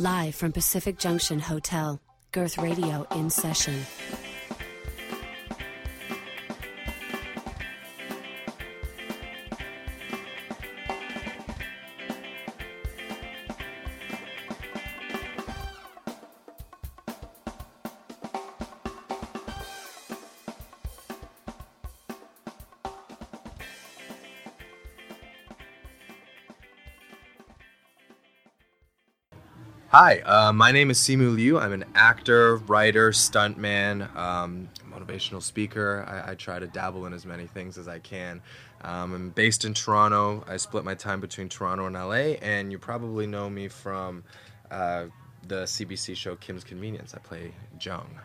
Live from Pacific Junction Hotel, Girth Radio in session. Hi, uh, my name is Simu Liu. I'm an actor, writer, stuntman, um, motivational speaker. I, I, try to dabble in as many things as I can. Um, I'm based in Toronto. I split my time between Toronto and LA, and you probably know me from uh, the CBC show Kim's Convenience. I play Jung.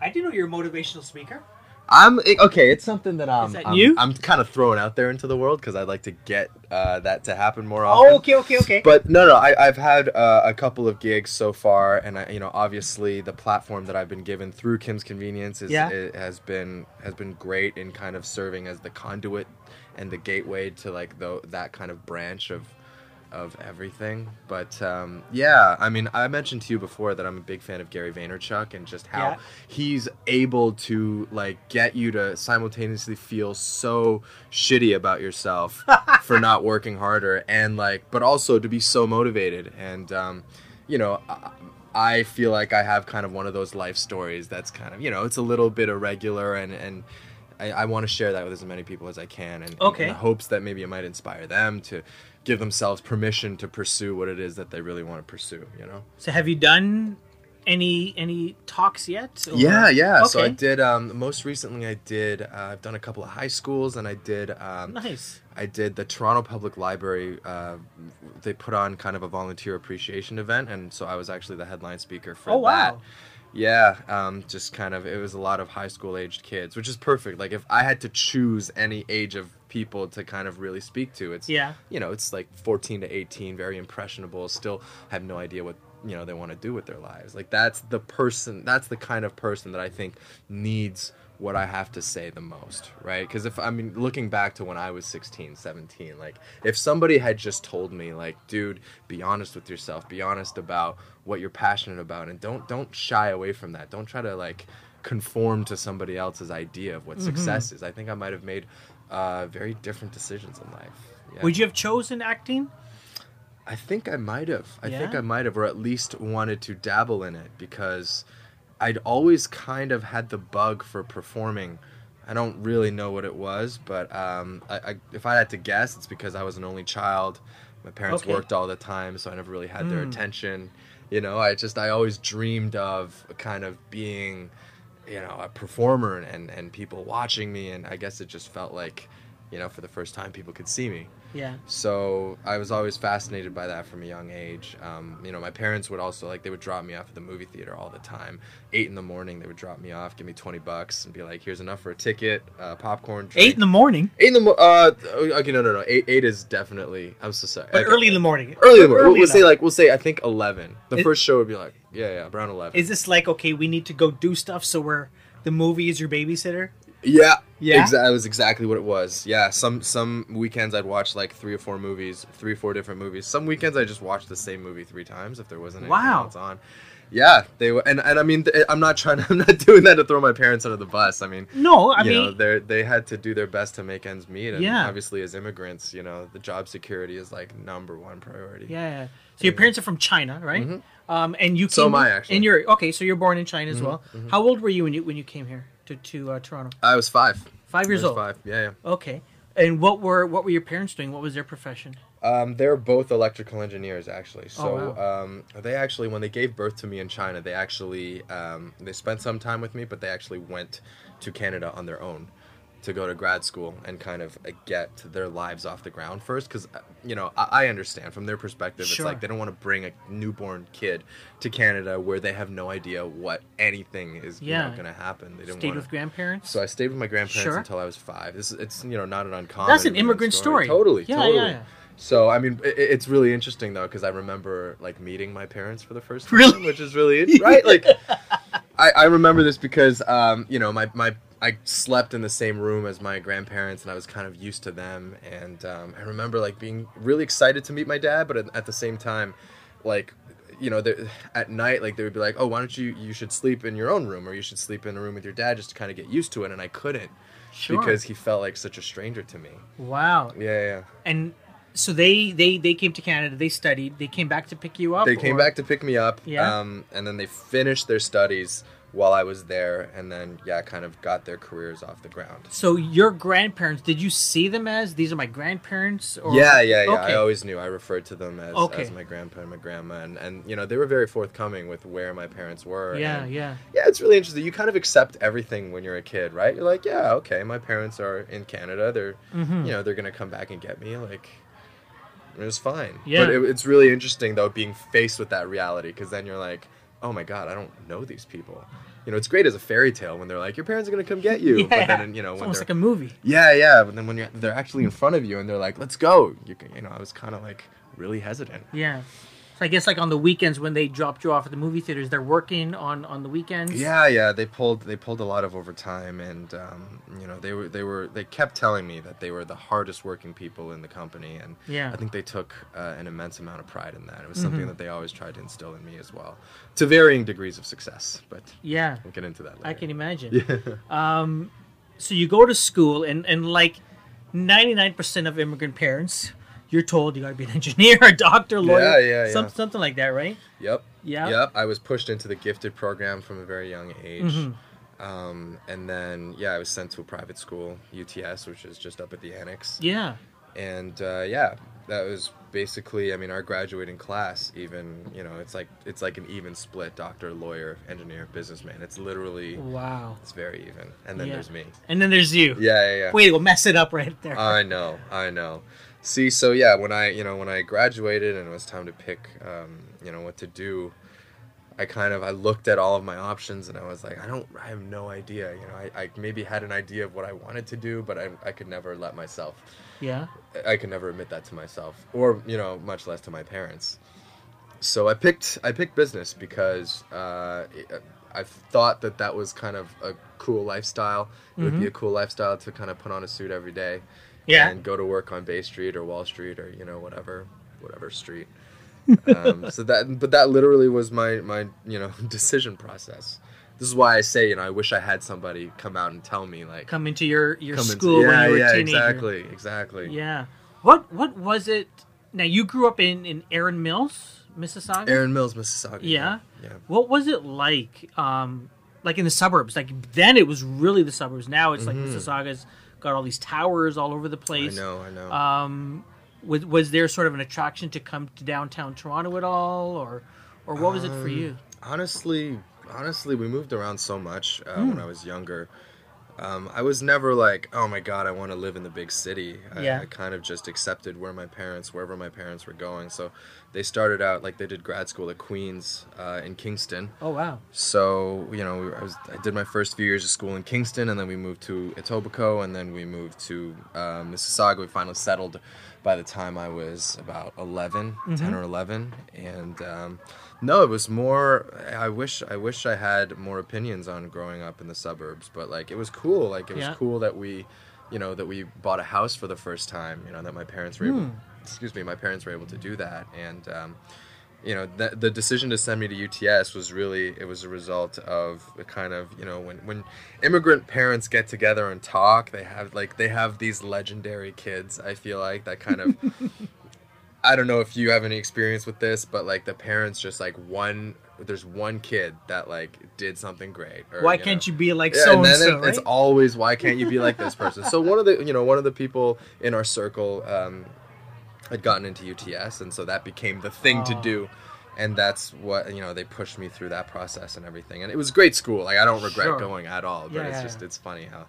I didn't know you're a motivational speaker. I'm okay. It's something that I'm. that I'm, you? I'm kind of throwing out there into the world because I'd like to get uh, that to happen more often. Oh, okay, okay, okay. But no, no. I, I've had uh, a couple of gigs so far, and I, you know, obviously the platform that I've been given through Kim's Convenience is Yeah. it has been has been great in kind of serving as the conduit and the gateway to like the that kind of branch of of everything. But um, yeah, I mean, I mentioned to you before that I'm a big fan of Gary Vaynerchuk and just how Yeah. he's able to like get you to simultaneously feel so shitty about yourself for not working harder and like, but also to be so motivated. And um, you know, I, I feel like I have kind of one of those life stories that's kind of you know, it's a little bit irregular and and. I, I want to share that with as many people as I can, and, Okay. in the hopes that maybe it might inspire them to give themselves permission to pursue what it is that they really want to pursue. You know? So have you done any any talks yet? or- Yeah, yeah. So I did. Um, most recently, I did. Uh, I've done a couple of high schools, and I did. Um, Nice. I did the Toronto Public Library. Uh, they put on kind of a volunteer appreciation event, and so I was actually the headline speaker for Oh, wow. Yeah, um, just kind of. It was a lot of high school aged kids, which is perfect. Like if I had to choose any age of people to kind of really speak to, it's Yeah. you know, it's like 14 to 18, very impressionable, still have no idea what, you know, they want to do with their lives. Like that's the person, that's the kind of person that I think needs what I have to say the most, right? Because if I mean, looking back to when I was 16, 17, like if somebody had just told me, like, dude, be honest with yourself, be honest about what you're passionate about, and don't don't shy away from that. Don't try to like conform to somebody else's idea of what Mm-hmm. success is. I think I might have made uh, very different decisions in life. Yeah. Would you have chosen acting? I think I might have. I think I might have, or at least wanted to dabble in it because I'd always kind of had the bug for performing. I don't really know what it was, but um, I, I, if I had to guess, it's because I was an only child. My parents Okay. worked all the time, so I never really had their Mm. attention. You know, I just I always dreamed of kind of being, you know, a performer and and people watching me, and I guess it just felt like, you know, for the first time people could see me. Yeah. So I was always fascinated by that from a young age. Um, you know, my parents would also like they would drop me off at the movie theater all the time. Eight in the morning, they would drop me off, give me twenty bucks, and be like, "Here's enough for a ticket, uh, popcorn." Drink. Eight in the morning, eight in the mo- uh okay no no no eight eight is definitely I'm so sorry. but Okay. early in the morning. early in the morning. We'll, we'll say like we'll say I think eleven. The It- first show would be like yeah yeah around eleven. Is this like okay? We need to go do stuff, so we're the movie is your babysitter. Yeah. Yeah? Exa- that was exactly what it was. Yeah. Some some weekends I'd watch like three or four movies, three or four different movies. Some weekends I just watched the same movie three times if there wasn't anything Wow. else on. Yeah, they were, and and I mean, I'm not trying. I'm not doing that to throw my parents under the bus. I mean, No, I you mean, they they had to do their best to make ends meet, and Yeah. obviously, as immigrants, you know, the job security is like number one priority. yeah. So your parents are from China, right? Mhm. Um, and you So came, am I, actually. Mm-hmm, And you're okay. So you're born in China as well. How old were you when you when you came here to to uh, Toronto? I was five. Five years old. Five. Yeah, yeah. Okay. And what were what were your parents doing? What was their profession? Um, they're both electrical engineers, actually. So Oh, um, they actually, when they gave birth to me in China, they actually um, they spent some time with me, but they actually went to Canada on their own to go to grad school and kind of uh, get their lives off the ground first. Because you know, I, I understand from their perspective, Sure. it's like they don't want to bring a newborn kid to Canada where they have no idea what anything is Yeah. you know, going to happen. They didn't Stayed wanna- with grandparents. so I stayed with my grandparents Sure. until I was five. This is, it's you know not an uncommon. That's an immigrant story. Totally, Yeah, totally. yeah, yeah. So I mean, i it's really interesting though because I remember like meeting my parents for the first time, Really? which is really right. Like, I, I remember this because um, you know my my I slept in the same room as my grandparents and I was kind of used to them and um, I remember like being really excited to meet my dad, but at, at the same time, like you know, at night, like they would be like, "Oh, why don't you? You should sleep in your own room, or you should sleep in a room with your dad, just to kind of get used to it." And I couldn't Sure. because he felt like such a stranger to me. wow. Yeah, yeah. yeah. And so they they they came to Canada. They studied. They came back to pick you up. They came or- back to pick me up. Yeah. Um, and then they finished their studies while I was there, and then yeah, kind of got their careers off the ground. So your grandparents, did you see them as these are my grandparents? Or Yeah, yeah, yeah. Okay. I always knew. I referred to them as, Okay. as my grandpa and my grandma, and, and you know they were very forthcoming with where my parents were. yeah, and- yeah. yeah. It's really interesting. You kind of accept everything when you're a kid, right? You're like, yeah, okay, my parents are in Canada. They're, Mhm. you know, they're gonna come back and get me. Like, it was fine. Yeah. But it, it's really interesting though being faced with that reality because then you're like, oh my god, I don't know these people. You know, it's great as a fairy tale when they're like, your parents are gonna come get you. Yeah. But then, you know, it's when almost like a movie. yeah, yeah. But then when you're, they're actually in front of you and they're like, "Let's go," you, you know, I was kind of like really hesitant. Yeah. So I guess like on the weekends when they dropped you off at the movie theaters, they're working on on the weekends. Yeah, yeah. They pulled they pulled a lot of overtime, and um, you know, they were they were they kept telling me that they were the hardest working people in the company, and Yeah. I think they took uh, an immense amount of pride in that. It was Mm-hmm. something that they always tried to instill in me as well, to varying degrees of success. But Yeah. we'll get into that later. I can imagine. Um, so you go to school, and, and like 99% of immigrant parents, you're told you got to be an engineer, a doctor, lawyer, Yeah, yeah, yeah. something like that, right? Yep. Yeah. Yep. I was pushed into the gifted program from a very young age. Mm-hmm. Um, and then, yeah, I was sent to a private school, UTS, which is just up at the annex. Yeah. And uh, yeah, that was basically, I mean, our graduating class. Even you know, it's like it's like an even split: doctor, lawyer, engineer, businessman. It's literally, Wow. it's very even. And then Yeah. there's me. And then there's you. Yeah, yeah, yeah. Way to go mess it up right there. I know, I know. See, so yeah, when I, you know, when I graduated and it was time to pick, um, you know, what to do, I kind of I looked at all of my options and I was like, I don't, I have no idea. You know, I, I maybe had an idea of what I wanted to do, but I, I could never let myself, yeah. I could never admit that to myself, or you know, much less to my parents. So I picked, I picked business because uh, it- I thought that that was kind of a cool lifestyle. It would be a cool lifestyle to kind of put on a suit every day Yeah. and go to work on Bay Street or Wall Street or you know whatever whatever street. um, so that but that literally was my my you know decision process. This is why I say you know I wish I had somebody come out and tell me like Come into your, your come into- school yeah when you were yeah a teenager. exactly exactly Yeah. What what was it? Now you grew up in in Erin Mills, Mississauga. Erin Mills Mississauga Yeah. yeah What was it like? Um, like in the suburbs. Like then it was really the suburbs. Now it's like Mississauga's got all these towers all over the place. I know I know Um, was was there sort of an attraction to come to downtown Toronto at all, or or what was it Um, for you? honestly honestly we moved around so much uh, Hmm. when i was younger um, i was never like oh my god i want to live in the big city I, Yeah. I kind of just accepted where my parents wherever my parents were going so they started out like they did grad school at queens uh, in kingston Oh wow. so you know we- I, was, I did my first few years of school in kingston and then we moved to etobicoke and then we moved to uh, mississauga we finally settled by the time i was about 11 Mm-hmm. 10 or 11 and um, no it was more i wish i wish i had more opinions on growing up in the suburbs but like it was cool like it was Yeah. cool that we you know that we bought a house for the first time you know that my parents were able Hmm. excuse me my parents were able to do that and um, you know the, the decision to send me to UTS was really it was a result of a kind of you know when when immigrant parents get together and talk they have like they have these legendary kids I feel like that kind of I don't know if you have any experience with this but like the parents just like one there's one kid that like did something great or, Why you can't know, you be like yeah, so and so? it- it's always why can't you be like this person? so one of the you know one of the people in our circle um, had gotten into UTS, and so that became the thing to Oh. do, and that's what you know they pushed me through that process and everything, and it was great school. Like I don't regret Sure. going at all, but Yeah, it's yeah, just it's funny how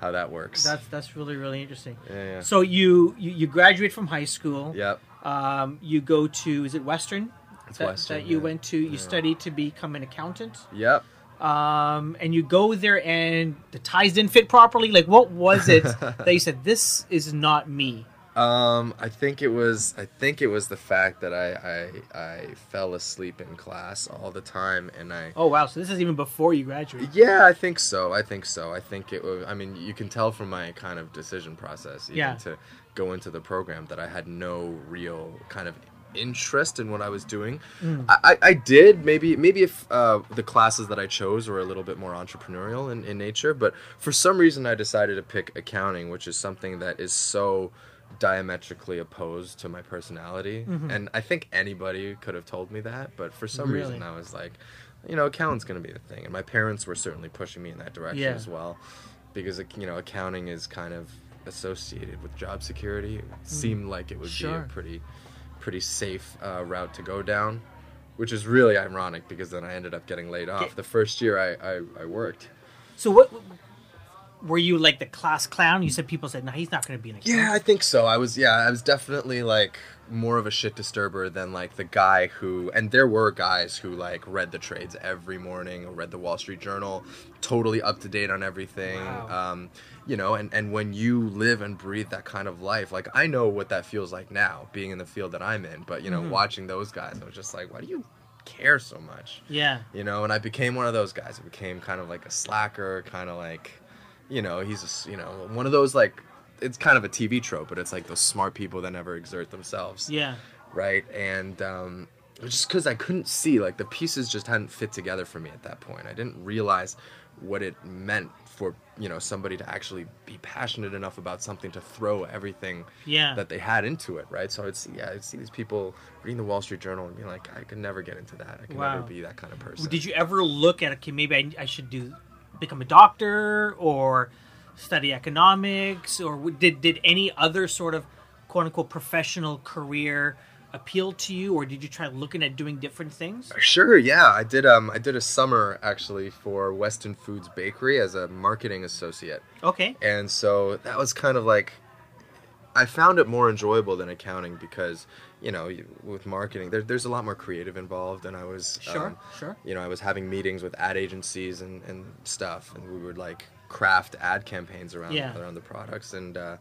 how that works. That's that's really really interesting. yeah, yeah. So you, you you graduate from high school. yep. Um, you go to is it Western? It's that, Western, that you yeah. went to. You Yeah. studied to become an accountant. Yep. Um, and you go there and the ties didn't fit properly. Like, what was it that you said this is not me? Um, I think it was. I think it was the fact that I I, I fell asleep in class all the time, and I Oh wow! So this is even before you graduated. Yeah, I think so. I think so. I think it was. I mean, you can tell from my kind of decision process, even Yeah. to go into the program, that I had no real kind of interest in what I was doing. Mm. I, I, I did maybe maybe if uh, the classes that I chose were a little bit more entrepreneurial in, in nature, but for some reason I decided to pick accounting, which is something that is so diametrically opposed to my personality. And I think anybody could have told me that, but for some reason Mm-hmm. I was like, you know, accounting's going to be the thing. And my parents were certainly pushing me in that direction Yeah. as well because you know, accounting is kind of associated with job security. It seemed like it would be Mm. A pretty pretty safe uh, route to go down, which is really ironic because then I ended up getting laid off Get- the first year I, I, I worked. So what were you like the class clown? You said people said, "No, he's not going to be an accountant." Yeah, I think so. I was yeah, I was definitely like more of a shit disturber than like the guy who and there were guys who like read the trades every morning or read the Wall Street Journal, totally up to date on everything. Wow. Um, you know, and and when you live and breathe that kind of life, like I know what that feels like now, being in the field that I'm in. But you know, watching those guys, I was just like, why do you care so much? Yeah. you know and i became one of those guys i became kind of like a slacker kind of like you know he's a s you know one of those like it's kind of a tv trope but it's like those smart people that never exert themselves Yeah. right and um just because i couldn't see like the pieces just hadn't fit together for me at that point i didn't realize what it meant for you know somebody to actually be passionate enough about something to throw everything Yeah. that they had into it right so i'd see yeah i'd see these people reading the wall street journal and being like i could never get into that i could Wow. never be that kind of person Did you ever look at okay, maybe I, I should do become a doctor or study economics or did did any other sort of quote unquote professional career appeal to you or did you try looking at doing different things? Sure, yeah. I did um I did a summer actually for Weston Foods Bakery as a marketing associate. Okay. And so that was kind of like I found it more enjoyable than accounting because, you know, with marketing there, there's a lot more creative involved and I was Sure, um, sure. you know, I was having meetings with ad agencies and, and stuff and we would like craft ad campaigns around Yeah. around the products and uh,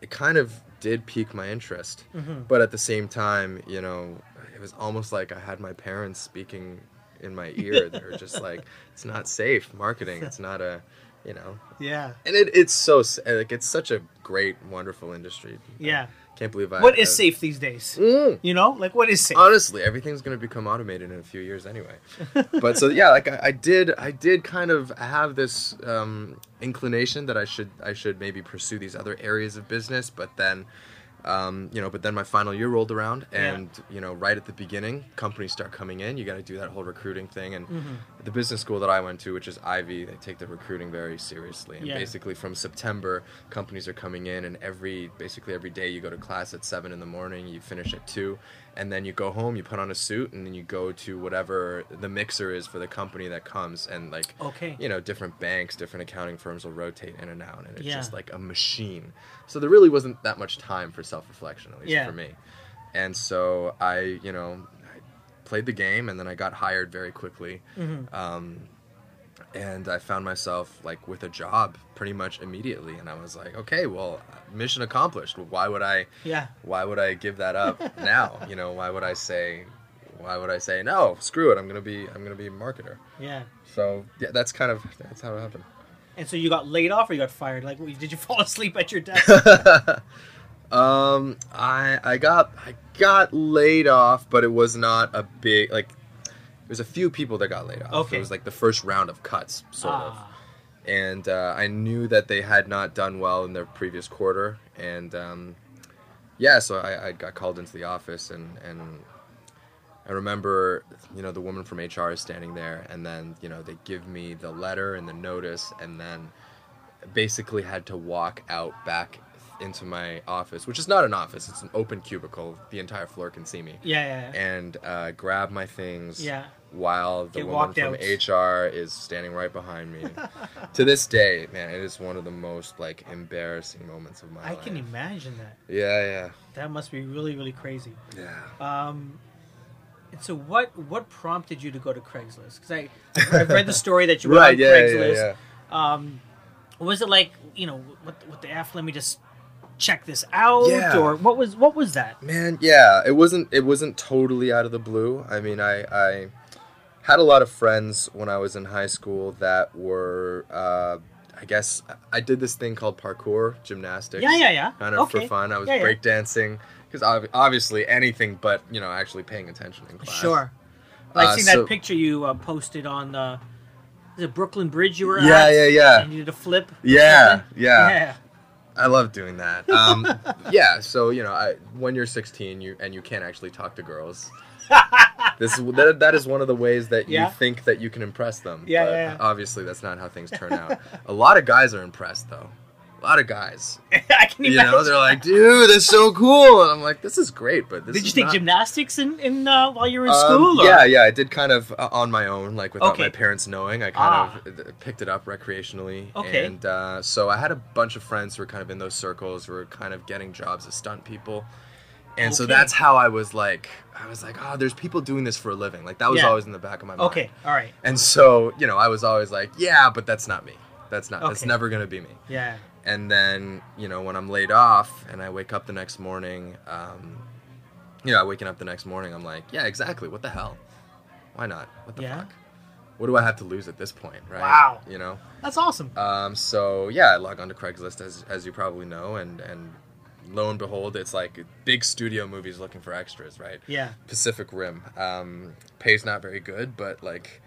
it kind of did pique my interest. Mm-hmm. But at the same time, you know, it was almost like I had my parents speaking in my ear. they were just like, "It's not safe marketing. It's not a, you know." Yeah. And it, it's so like it's such a great, wonderful industry. Yeah. I can't believe I. What is I- safe these days? Mm. You know, like what is safe? Honestly, everything's gonna become automated in a few years anyway. but so yeah, like I, I did, I did kind of have this um, inclination that I should, I should maybe pursue these other areas of business. But then, um, you know, but then my final year rolled around, Yeah. and you know, right at the beginning, companies start coming in. You got to do that whole recruiting thing, and Mm-hmm. the business school that I went to, which is Ivey, they take the recruiting very seriously. And Yeah. basically, from September, companies are coming in, and every basically every day you go to class at seven in the morning, you finish at two, and then you go home, you put on a suit, and then you go to whatever the mixer is for the company that comes, and like Okay. you know, different banks, different accounting firms will rotate in and out, and it's Yeah. just like a machine. So there really wasn't that much time for self reflection, at least Yeah. for me. And so I, you know, I played the game, and then I got hired very quickly. Mm-hmm. Um, and I found myself like with a job pretty much immediately, and I was like, okay, well, mission accomplished. Why would I? Yeah. Why would I give that up now? You know, why would I say? Why would I say no? Screw it. I'm gonna be. I'm gonna be a marketer. Yeah. So yeah, that's kind of that's how it happened. And so you got laid off or you got fired? Like, did you fall asleep at your desk? Um, I I got I got laid off, but it was not a big like. There's a few people that got laid off. Okay. It was like the first round of cuts, sort of. Ah. and uh, I knew that they had not done well in their previous quarter, and um, yeah, so I, I got called into the office, and and I remember, you know, the woman from HR is standing there, and then you know they give me the letter and the notice, and then basically had to walk out back into my office, which is not an office; it's an open cubicle. The entire floor can see me Yeah, yeah, yeah. and uh, grab my things Yeah. while the Get woman from. HR is standing right behind me. to this day, man, it is one of the most like embarrassing moments of my I life. I can imagine that. Yeah, yeah. That must be really, really crazy. yeah, yeah. Um, and so what what prompted you to go to Craigslist? Because I I've read the story that you went right, on yeah, yeah, Craigslist. yeah. Um, was it like you know what what the f? Let me just check this out, Yeah. or what was what was that? Man, yeah, it wasn't it wasn't totally out of the blue. I mean, I I had a lot of friends when I was in high school that were uh, I guess I did this thing called parkour gymnastics. Yeah, yeah, yeah. Kind of Okay. for fun. I was Yeah, yeah. breakdancing because ob- obviously anything but you know actually paying attention in class. Sure. Well, I Uh, seen so- that picture you uh, posted on uh, the Brooklyn Bridge you were Yeah, at. yeah, yeah. And you did a flip. Yeah, yeah. Yeah. I love doing that. Um, yeah, so you know, I, when you're 16, you and you can't actually talk to girls. this that, that is one of the ways that you Yeah. think that you can impress them. Yeah, but yeah, yeah. Obviously, that's not how things turn out. A lot of guys are impressed though. A lot of guys. I can You know, they're like, "Dude, that's so cool," and I'm like, "This is great," but this Did you take not- gymnastics in, in uh, while you were in Um, school? or- Yeah, yeah, I did kind of uh, on my own, like without Okay. my parents knowing. I kind Ah. of uh, picked it up recreationally. Okay. And uh, so I had a bunch of friends who were kind of in those circles, who were kind of getting jobs as stunt people. And so that's how I was like, I was like, oh, there's people doing this for a living. Like that was Yeah. always in the back of my mind. Okay. All right. And so, you know, I was always like, yeah, but that's not me. That's not. That's never gonna be me. Yeah. And then, you know, when I'm laid off and I wake up the next morning, um, you know, waking up the next morning, I'm like, yeah, exactly. What the hell? Why not? What the Yeah. fuck? What do I have to lose at this point, right? Wow. You know. That's awesome. Um, so yeah, I log on to Craigslist as as you probably know, and and lo and behold, it's like big studio movies looking for extras, right? yeah. Pacific Rim. Um, pays not very good, but like,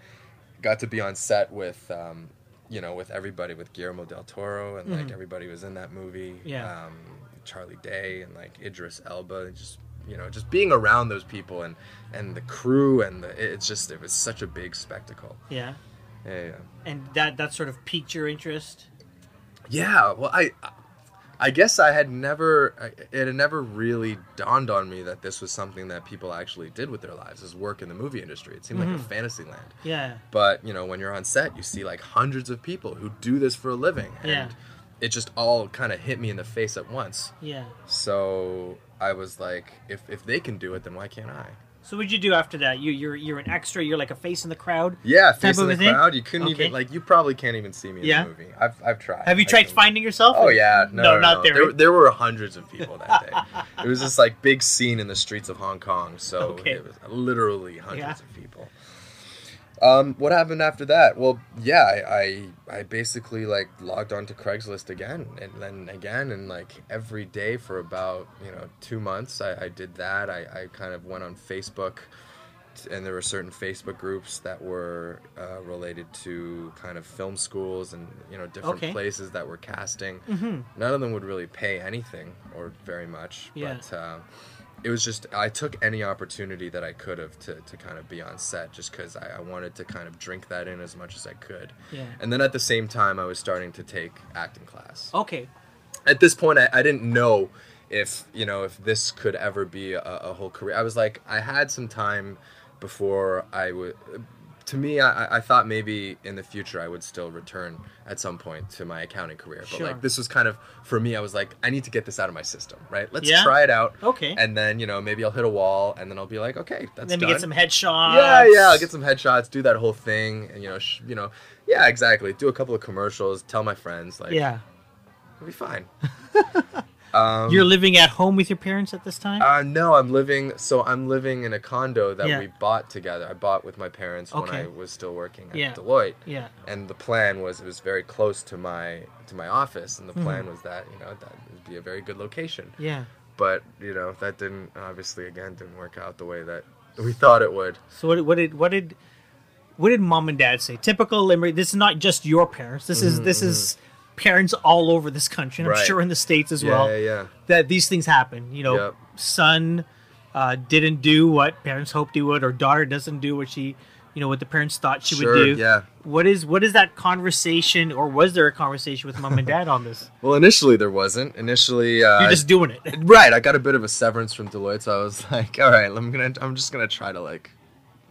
got to be on set with, um, you know, with everybody, with Guillermo del Toro, and like Mhm. everybody was in that movie. Yeah. Um, Charlie Day and like Idris Elba, and just you know, just being around those people and and the crew and the, it's just it was such a big spectacle. Yeah. Yeah, yeah. And that that sort of piqued your interest. Yeah, well, I, I guess I had never, it had never really dawned on me that this was something that people actually did with their lives, is work in the movie industry. It seemed like a mm-hmm. fantasy land. Yeah. But you know, when you're on set, you see like hundreds of people who do this for a living, and Yeah. it just all kind of hit me in the face at once. Yeah. So I was like, if if they can do it, then why can't I? So what'd you do after that? You you're you're an extra. You're like a face in the crowd. Yeah, facing of the thing? crowd, you couldn't Okay. even like you probably can't even see me in Yeah. the movie. I've I've tried. Have you I tried finding yourself? Oh yeah, no, No, no, not no. there, There, there were hundreds of people that day. it was this like big scene in the streets of Hong Kong, so Okay. it was literally hundreds Yeah. of people. Um, what happened after that? Well, yeah, I, I I basically like logged onto Craigslist again and then again and like every day for about you know two months. I, I did that. I, I kind of went on Facebook and there were certain Facebook groups that were uh, related to kind of film schools and you know different Okay. places that were casting. Mhm. None of them would really pay anything or very much, Yeah. but uh, it was just I took any opportunity that I could have to, to kind of be on set just because I, I wanted to kind of drink that in as much as I could. Yeah. And then at the same time, I was starting to take acting class Okay. at this point I, I didn't know if you know if this could ever be a, a whole career i was like i had some time before i would to me I, I thought maybe in the future i would still return at some point to my accounting career but Sure. like this was kind of for me i was like i need to get this out of my system right let's Yeah. try it out Okay. and then you know maybe i'll hit a wall and then i'll be like okay that's Let me done. get some headshots. Yeah, yeah. I'll get some headshots, do that whole thing, and you know, sh- you know, yeah, exactly. Do a couple of commercials, tell my friends, like, Yeah. it'll be fine. um, You're living at home with your parents at this time. uh, no, I'm living. So I'm living in a condo that Yeah. we bought together. I bought with my parents when I was still working at Yeah. Deloitte. yeah. And the plan was it was very close to my to my office, and the plan Hmm. was that you know that would be a very good location. Yeah. But you know that didn't obviously again didn't work out the way that we thought it would. So what, what did what did what did mom and dad say? Typical immigrant. This is not just your parents. This is this is parents all over this country. And I'm Mm-hmm, sure in the states as Yeah, well. yeah, yeah. That these things happen. You know, Yep. son uh, didn't do what parents hoped he would, or daughter doesn't do what she, you know, what the parents thought she Sure, would do. yeah. What is what is that conversation, or was there a conversation with mom and dad on this? Well, initially there wasn't. Initially, uh, You're just doing it. Right, I got a bit of a severance from Deloitte, so I was like, all right, I'm gonna, I'm just gonna try to like,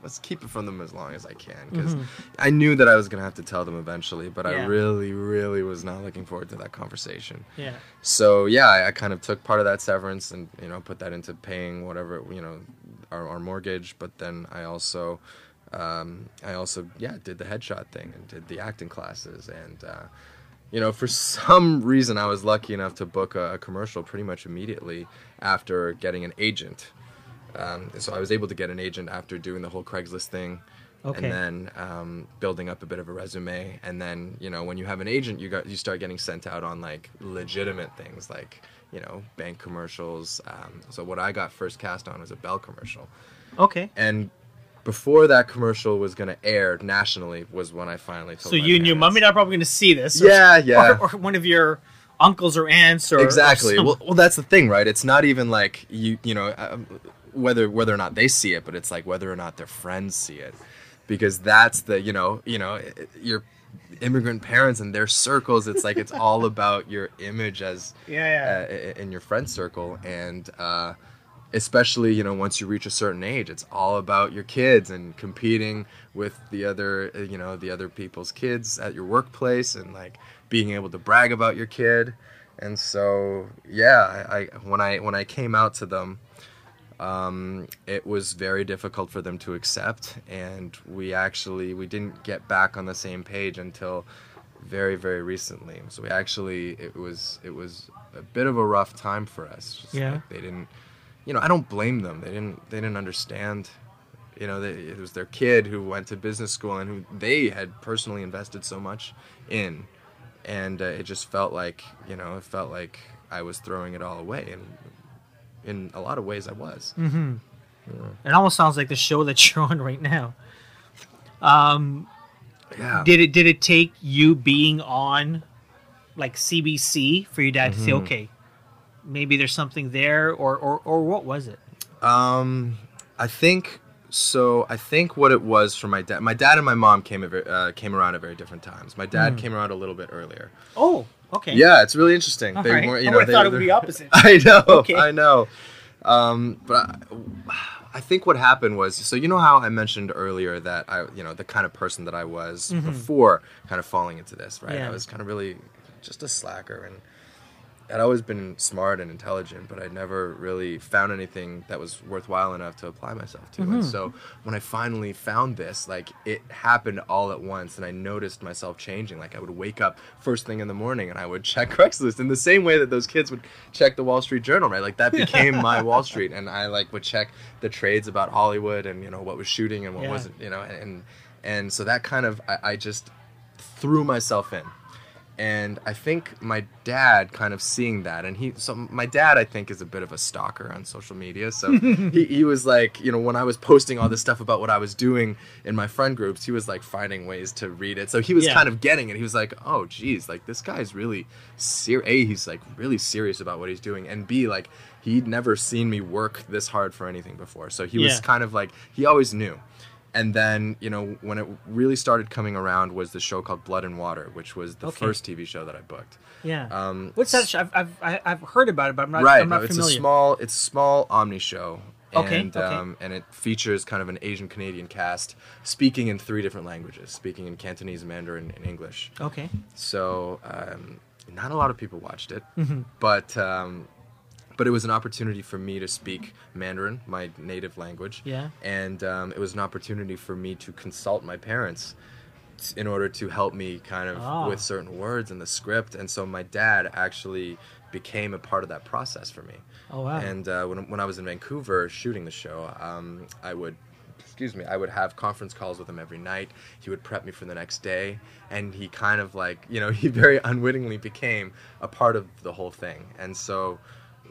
let's keep it from them as long as I can, because I knew that I was gonna have to tell them eventually, but I Mm-hmm. Really, really was not looking forward to that conversation. Yeah. So yeah, I, I kind of took part of that severance and you know put that into paying whatever you know our, our mortgage, but then I also, um, I also yeah did the headshot thing and did the acting classes and. Uh, you know, for some reason, I was lucky enough to book a, a commercial pretty much immediately after getting an agent. Um, so I was able to get an agent after doing the whole Craigslist thing, Okay. and then um, building up a bit of a resume, and then you know when you have an agent, you got you start getting sent out on like legitimate things like you know bank commercials. Um, so what I got first cast on was a Bell commercial, Okay. and before that commercial was going to air nationally was when I finally told. So you and parents. mom are not probably going to see this. or- Yeah, yeah. Or, or one of your uncles or aunts or or exactly some- well, well that's the thing right it's not even like you you know um, whether whether or not they see it but it's like whether or not their friends see it. Because that's the you know you know your immigrant parents and their circles it's like it's all about your image as Yeah, uh, in your friend circle. And uh especially you know once you reach a certain age it's all about your kids and competing with the other uh, you know the other people's kids at your workplace and like being able to brag about your kid. And so yeah I when i when i came out to them um, it was very difficult for them to accept and we actually we didn't get back on the same page until very very recently. So we actually it was it was a bit of a rough time for us. Just Yeah. like they didn't you know i don't blame them. They didn't they didn't understand. You know they, it was their kid who went to business school and who they had personally invested so much in. And uh, it just felt like you know it felt like i was throwing it all away. And in a lot of ways i was It almost sounds like the show that you're on right now. Um, yeah did it did it take you being on like CBC for your dad to say, Mm-hmm. okay, maybe there's something there, or or or what was it? Um, I think so. I think what it was for my dad. My dad and my mom came uh, came around at very different times. My dad Hmm. came around a little bit earlier. Oh, okay. Yeah, it's really interesting. All they right. weren't, I you know, would've they, thought it would be opposite. I know. Okay. I know. Um, but I, I think what happened was, so you know how I mentioned earlier that I, you know, the kind of person that I was before kind of falling into this, right? Mm-hmm. Yeah. I was kind of really just a slacker and I'd always been smart and intelligent, but I'd never really found anything that was worthwhile enough to apply myself to. Mm-hmm. And so when I finally found this, like it happened all at once, and I noticed myself changing. Like I would wake up first thing in the morning and I would check Craigslist in the same way that those kids would check the Wall Street Journal, right? Like that became my Wall Street, and I like would check the trades about Hollywood and you know what was shooting and what Yeah. wasn't, you know, and and so that kind of I, I just threw myself in and I think my dad kind of seeing that, and he, so my dad, I think, is a bit of a stalker on social media. So he, he was like, you know, when I was posting all this stuff about what I was doing in my friend groups, he was like finding ways to read it. So he was Yeah. kind of getting it. He was like, oh, geez, like this guy's really serious. A, he's like really serious about what he's doing, and B, like he'd never seen me work this hard for anything before. So he was kind of like, he always knew and then you know when it really started coming around was the show called blood and water which was the Okay. first tv show that i booked Yeah. Um, What's that? Show? I've, I've I've heard about it, but I'm not. right I'm not no, it's a small it's a small omni show Okay, and okay. um, and it features kind of an asian canadian cast speaking in three different languages speaking in cantonese mandarin and english okay. so um, not a lot of people watched it, Mm-hmm. but um, but it was an opportunity for me to speak Mandarin, my native language. Yeah. And um, it was an opportunity for me to consult my parents in order to help me kind of Ah. with certain words in the script. And so my dad actually became a part of that process for me. Oh wow. And uh, when, when I was in Vancouver shooting the show, um, I would, excuse me, I would have conference calls with him every night. He would prep me for the next day, and he kind of like, you know, he very unwittingly became a part of the whole thing. And so,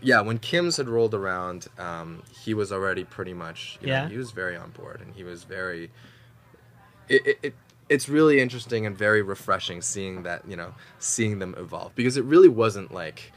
yeah, when Kim's had rolled around, um, he was already pretty much, you Yeah. know, he was very on board, and he was very. It, it, it it's really interesting and very refreshing seeing that you know seeing them evolve because it really wasn't like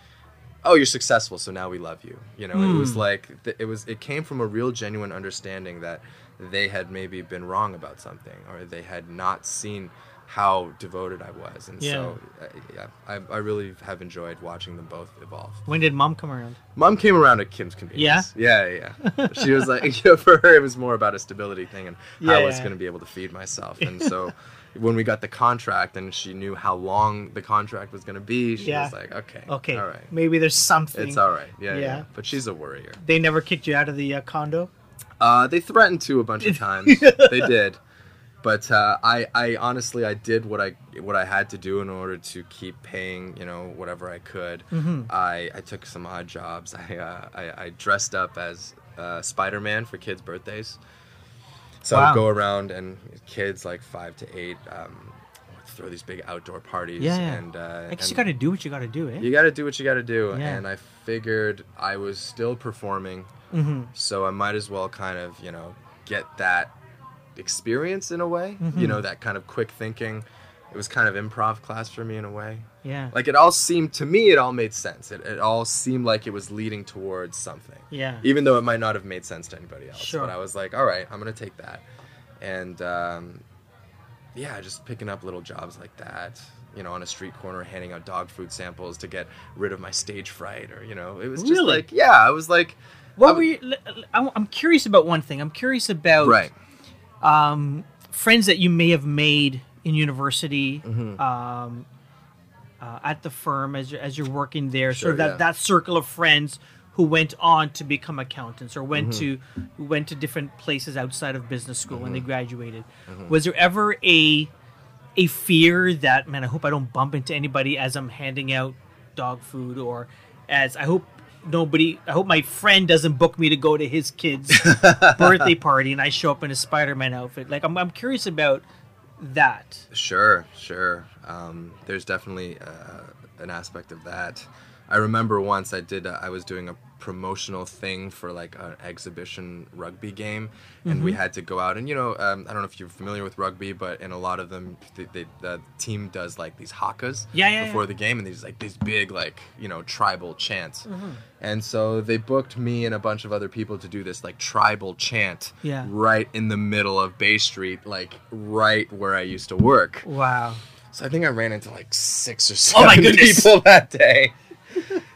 oh you're successful so now we love you you know it was like th- it was it came from a real genuine understanding that they had maybe been wrong about something or they had not seen how devoted I was and so uh, yeah I, I really have enjoyed watching them both evolve when did mom come around? Mom came around at Kim's convenience. Yeah, yeah, yeah. she was like, you know, for her, it was more about a stability thing and how I was Yeah. going to be able to feed myself. And so, when we got the contract and she knew how long the contract was going to be, she Yeah. was like, okay, Okay. all right, Maybe there's something. it's all right. Yeah, yeah. Yeah. But she's a worrier. They never kicked you out of the uh, condo. Uh, they threatened to a bunch of times. they did, but uh, I, I honestly, I did what I what I had to do in order to keep paying, you know, whatever I could. Mm-hmm. I, I took some odd jobs. I, uh, I, I dressed up as uh, Spider Man for kids' birthdays. So I'd go around and kids like five to eight um, throw these big outdoor parties. Yeah, yeah. And, uh, I guess you and got to do what you got to do, eh? you got to do what you got to do. Yeah. And I figured I was still performing, Mm-hmm. so I might as well kind of you know get that experience in a way. Mm-hmm. You know that kind of quick thinking. It was kind of improv class for me in a way. Yeah. Like it all seemed to me, it all made sense. It, it all seemed like it was leading towards something. Yeah. Even though it might not have made sense to anybody else. Sure. But I was like, all right, I'm gonna take that, and um, yeah, just picking up little jobs like that. You know, on a street corner, handing out dog food samples to get rid of my stage fright, or you know, it was just Really? like, yeah, I was like, What I were you? I'm curious about one thing. I'm curious about right, um, friends that you may have made in university, Mm-hmm. um, uh, at the firm as you're, as you're working there. Sure, of that, yeah. that circle of friends who went on to become accountants or went Mm-hmm. to who went to different places outside of business school when they Mm-hmm. graduated. Was there ever a a fear that man, I hope I don't bump into anybody as I'm handing out dog food or as I hope nobody I hope my friend doesn't book me to go to his kid's birthday party and I show up in a Spider-Man outfit. Like I'm I'm curious about that. Sure, sure. Um, there's definitely uh, an aspect of that. I remember once I did. Uh, I was doing a promotional thing for like an exhibition rugby game, and Mm-hmm. we had to go out. And you know, um, I don't know if you're familiar with rugby, but in a lot of them, they, they, the team does like these hakas Yeah, yeah, before yeah. the game, and these like these big like you know tribal chants. Mm-hmm. And so they booked me and a bunch of other people to do this like tribal chant Yeah. right in the middle of Bay Street, like right where I used to work. Wow. So I think I ran into like six or Oh seven my people that day.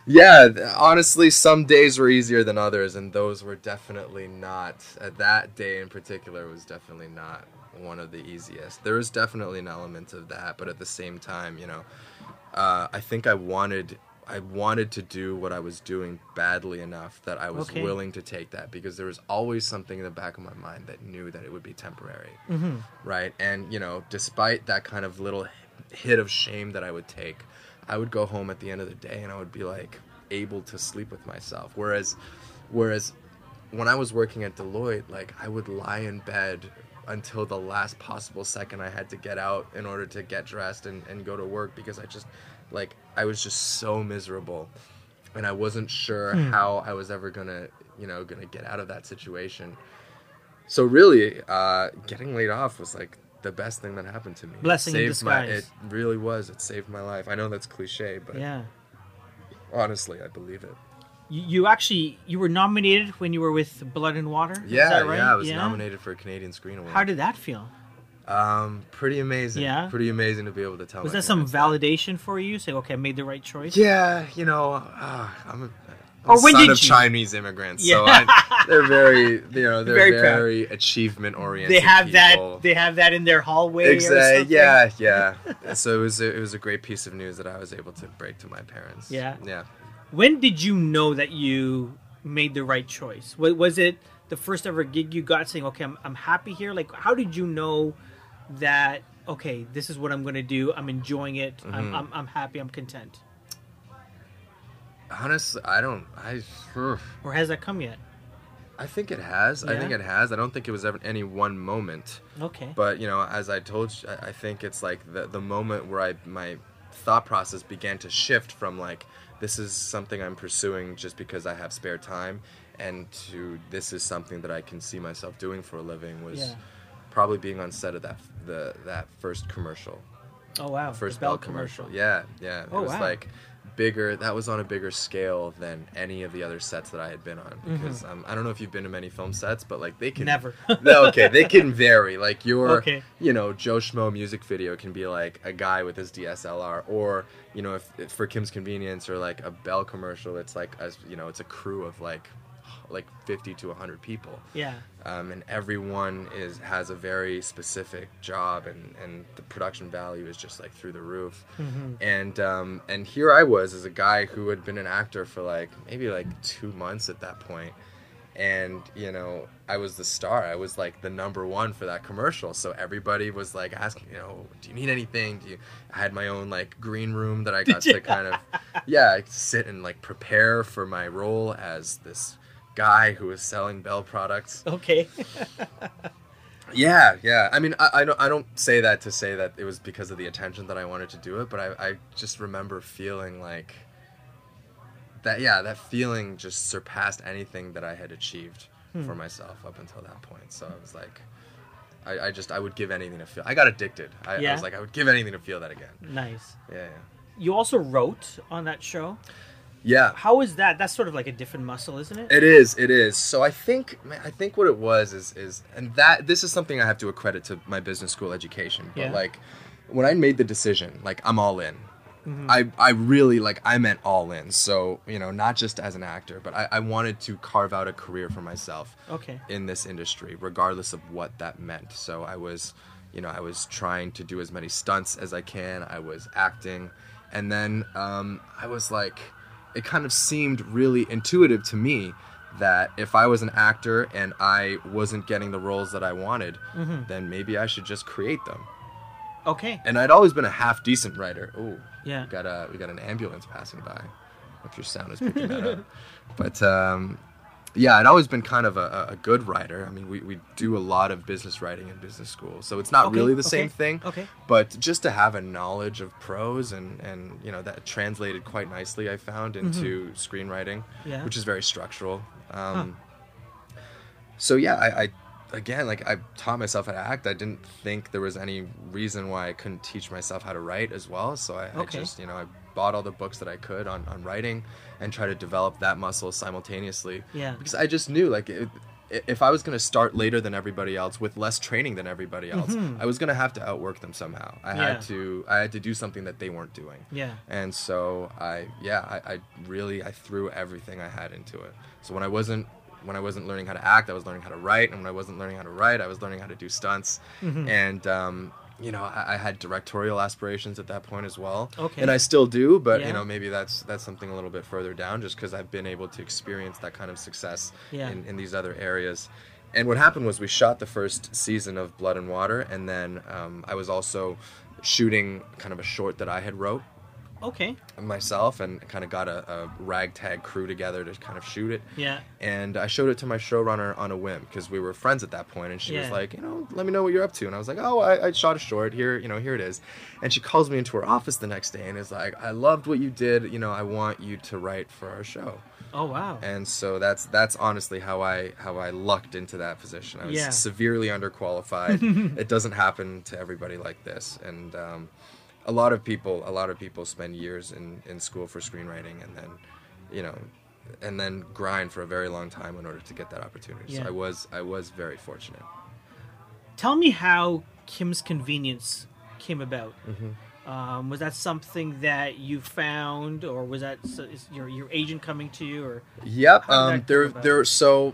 Yeah, honestly, some days were easier than others, and those were definitely not. Uh, that day in particular was definitely not one of the easiest. There was definitely an element of that, but at the same time, you know, uh, I think I wanted. I wanted to do what I was doing badly enough that I was Okay. willing to take that because there was always something in the back of my mind that knew that it would be temporary Mm-hmm. right? And you know, despite that kind of little hit of shame that I would take, I would go home at the end of the day and I would be like able to sleep with myself. Whereas, whereas when I was working at Deloitte, like I would lie in bed until the last possible second I had to get out in order to get dressed and, and go to work because I just like I was just so miserable and I wasn't sure how I was ever gonna you know gonna get out of that situation. So really, uh, getting laid off was like the best thing that happened to me. Blessing in saved my- disguise. it really was. It saved my life. I know that's cliche, but Yeah. honestly, I believe it. You, you actually you were nominated when you were with Blood and Water. Yeah, right? yeah. I was nominated for a Canadian Screen Award. How did that feel? um, pretty amazing. Yeah? pretty amazing to be able to tell. Was that some parents that. validation for you? Say, okay, I made the right choice. Yeah, you know, uh, I'm a. Or when son did of you? Chinese immigrants, Yeah. so I, they're very, you know, they're Very very, achievement oriented. They have people. that. They have that in their hallway. Exactly. Yeah, yeah. so it was a, it was a great piece of news that I was able to break to my parents. Yeah. Yeah. When did you know that you made the right choice? Was, was it the first ever gig you got saying, okay, I'm, I'm happy here? Like, how did you know that, okay, this is what I'm going to do? I'm enjoying it. Mm-hmm. I'm, I'm, I'm happy. I'm content. Honestly, I don't. I. ugh. Or has that come yet? I think it has. I think it has. I don't think it was ever any one moment. Okay. But you know, as I told you, I think it's like the the moment where I my thought process began to shift from like this is something I'm pursuing just because I have spare time, and to this is something that I can see myself doing for a living was Yeah. probably being on set of that the that first commercial, oh, wow. first The Bell commercial. Yeah, yeah. Oh, it was wow. like bigger. That was on a bigger scale than any of the other sets that I had been on because um, I don't know if you've been to many film sets, but like they can Never. no, okay, they can vary. Like your, Okay. you know, Joe Schmo music video can be like a guy with his DSLR, or you know, if, if for Kim's convenience or like a Bell commercial, it's like a, you know, it's a crew of like like 50 to 100 people. Yeah. um, and everyone is has a very specific job and, and the production value is just like through the roof. And um, and here I was as a guy who had been an actor for like maybe like two months at that point. And you know I was the star. I was like the number one for that commercial. So everybody was like asking you know do you need anything? Do you I had my own like green room that I got to kind of yeah sit and like prepare for my role as this guy who was selling Bell products Okay. Yeah, yeah. I mean, I, I don't I don't say that to say that it was because of the attention that I wanted to do it, but I, I just remember feeling like that. Yeah, that feeling just surpassed anything that I had achieved Hmm. for myself up until that point. So I was like, I, I just I would give anything to feel. I got addicted. I, I was like, I would give anything to feel that again. Nice. Yeah, yeah. You also wrote on that show. Yeah. How is that? That's sort of like a different muscle, isn't it? It is. It is. So I think, man, I think what it was is, is, and that this is something I have to accredit to my business school education. But Yeah. like, when I made the decision, like I'm all in. Mm-hmm. I, I really like I meant all in. So you know, not just as an actor, but I, I wanted to carve out a career for myself Okay. in this industry, regardless of what that meant. So I was, you know, I was trying to do as many stunts as I can. I was acting, and then um, I was like, it kind of seemed really intuitive to me that if I was an actor and I wasn't getting the roles that I wanted, then maybe I should just create them. Okay. And I'd always been a half decent writer. Oh, Yeah. we got a we got an ambulance passing by. If your sound is picking that up, but um, yeah, I'd always been kind of a, a good writer. I mean, we, we do a lot of business writing in business school, so it's not Okay, really the okay, same thing. okay. But just to have a knowledge of prose and and you know that translated quite nicely, I found into screenwriting, Mm-hmm. Yeah. which is very structural. Um, so yeah, I, I again like I taught myself how to act. I didn't think there was any reason why I couldn't teach myself how to write as well. So I, I just you know I bought all the books that I could on, on writing and try to develop that muscle simultaneously. Yeah. Because I just knew like it, if I was going to start later than everybody else with less training than everybody else, I was going to have to outwork them somehow. I Mm-hmm. Yeah. had to I had to do something that they weren't doing. Yeah. And so I yeah, I, I really I threw everything I had into it. So when I wasn't when I wasn't learning how to act, I was learning how to write, and when I wasn't learning how to write, I was learning how to do stunts. Mm-hmm. And um, you know, I, I had directorial aspirations at that point as well. Okay. And I still do, but Yeah. you know, maybe that's that's something a little bit further down, just because I've been able to experience that kind of success Yeah. in, in these other areas. And what happened was we shot the first season of Blood and Water, and then um, I was also shooting kind of a short that I had wrote Okay. myself and kind of got a, a ragtag crew together to kind of shoot it. Yeah. And I showed it to my showrunner on a whim because we were friends at that point, and she was like, you know, let me know what you're up to. And I was like, oh, I, I shot a short here, you know, here it is. And she calls me into her office the next day and is like, I loved what you did. You know, I want you to write for our show. Oh wow. And so that's that's honestly how I how I lucked into that position. I was Yeah. severely underqualified. it doesn't happen to everybody like this, and um, a lot of people a lot of people spend years in in school for screenwriting, and then you know, and then grind for a very long time in order to get that opportunity. Yeah. So I was I was very fortunate. Tell me how Kim's Convenience came about. Mm-hmm. Um, was that something that you found, or was that your your agent coming to you, or Yep. Um, there, about? there. So,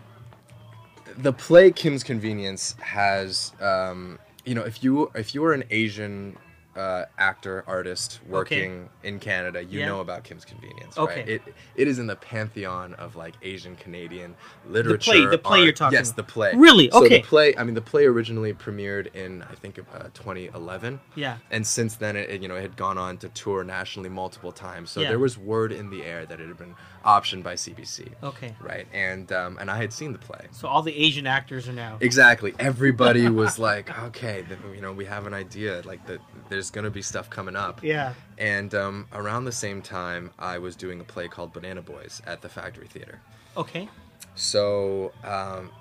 the play Kim's Convenience has, um, you know, if you if you are an Asian uh, actor artist working in Canada, you Yeah. know about Kim's Convenience, Okay. right? It it is in the pantheon of like Asian Canadian literature. The play- the play art. you're talking about. Yes, the play. Really? So Okay. the play. I mean, the play originally premiered in I think uh, 2011 yeah, and since then it, it, you know it had gone on to tour nationally multiple times so Yeah. there was word in the air that it had been optioned by cbc okay. right and um, and i had seen the play So all the Asian actors are now. exactly everybody was like okay th- you know we have an idea like that there's gonna be stuff coming up Yeah. and um, around the same time i was doing a play called banana boys at the factory theater Okay. so, um,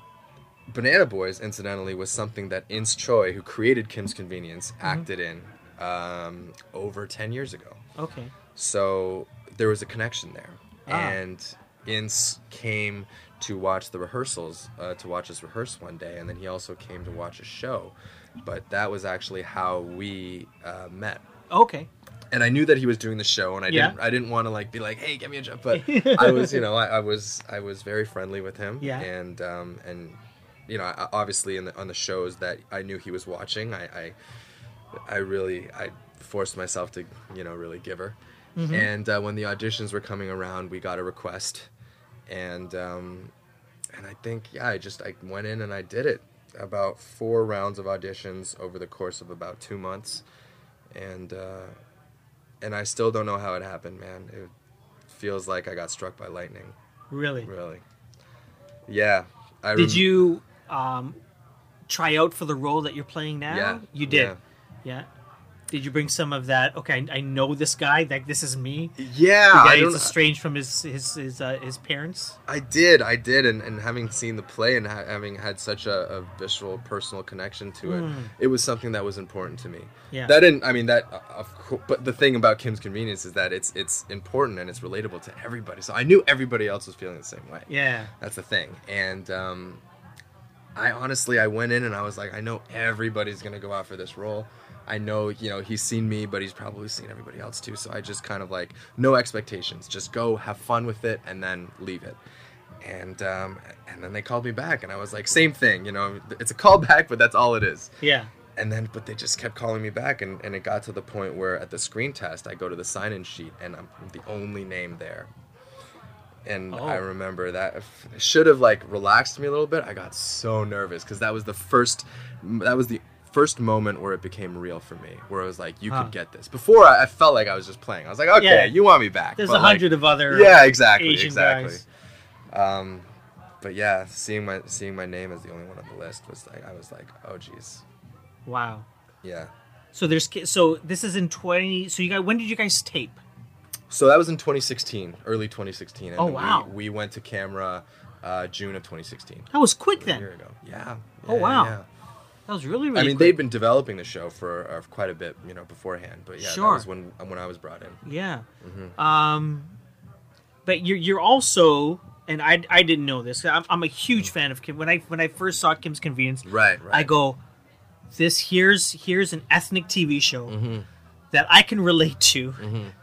Banana Boys, incidentally, was something that Ins Choi, who created Kim's Convenience, Mm-hmm. acted in um, over 10 years ago. Okay. So there was a connection there. Ah. And Ins came to watch the rehearsals, uh, to watch us rehearse one day, and then he also came to watch a show. But that was actually how we uh, met Okay. and I knew that he was doing the show, and I Yeah. didn't I didn't want to like be like, hey, get me a job, but I was you know I, I was I was very friendly with him, Yeah. and um, and you know I, obviously in the on the shows that I knew he was watching, I I, I really I forced myself to you know really give her, Mm-hmm. and uh, when the auditions were coming around, we got a request, and um, and I think yeah I just I went in and I did it about four rounds of auditions over the course of about two months, and. Uh, and I still don't know how it happened, man. It feels like I got struck by lightning, Really? really. Yeah. I Did rem- you um, try out for the role that you're playing now? Yeah, you did. yeah. Yeah. Did you bring some of that? Okay, I, I know this guy. Like this is me. Yeah, The guy I, is estranged from his his his, uh, his parents. I did, I did, and, and having seen the play and ha- having had such a, a visceral, personal connection to it, it was something that was important to me. Yeah. That didn't, I mean, that uh, of course, but the thing about Kim's Convenience is that it's it's important and it's relatable to everybody. So I knew everybody else was feeling the same way. Yeah. That's the thing. And um, I honestly, I went in and I was like, I know everybody's gonna go out for this role. I know, you know, he's seen me, but he's probably seen everybody else too. So I just kind of like, no expectations. Just go have fun with it and then leave it. And um, and then they called me back, and I was like, same thing, you know, it's a callback, but that's all it is. Yeah. And then, but they just kept calling me back, and, and it got to the point where at the screen test, I go to the sign in sheet, and I'm the only name there. And Oh. I remember that should have like relaxed me a little bit. I got so nervous because that was the first, that was the first moment where it became real for me, where I was like, you Huh. could get this. Before, I, I felt like I was just playing. I was like, okay, Yeah. you want me back. There's but, a like, hundred of other yeah, exactly, Asian exactly. Um, but yeah, seeing my seeing my name as the only one on the list was like, I was like, oh geez, Wow. yeah. So there's so this is in twenty. So you guys, when did you guys tape? So that was in 2016, early 2016. And Oh, we- wow. We, went to camera uh, June of 2016. That was quick then. A year ago. Yeah. Oh, wow. yeah. That was really really. I mean, quick. they'd been developing the show for uh, quite a bit, you know, beforehand. But yeah, Sure. that was when when I was brought in. Yeah. Mm-hmm. Um, but you're you're also, and I I didn't know this. I'm, I'm a huge fan of Kim. When I when I first saw Kim's Convenience, Right, right. I go, this here's here's an ethnic TV show Mm-hmm. that I can relate to.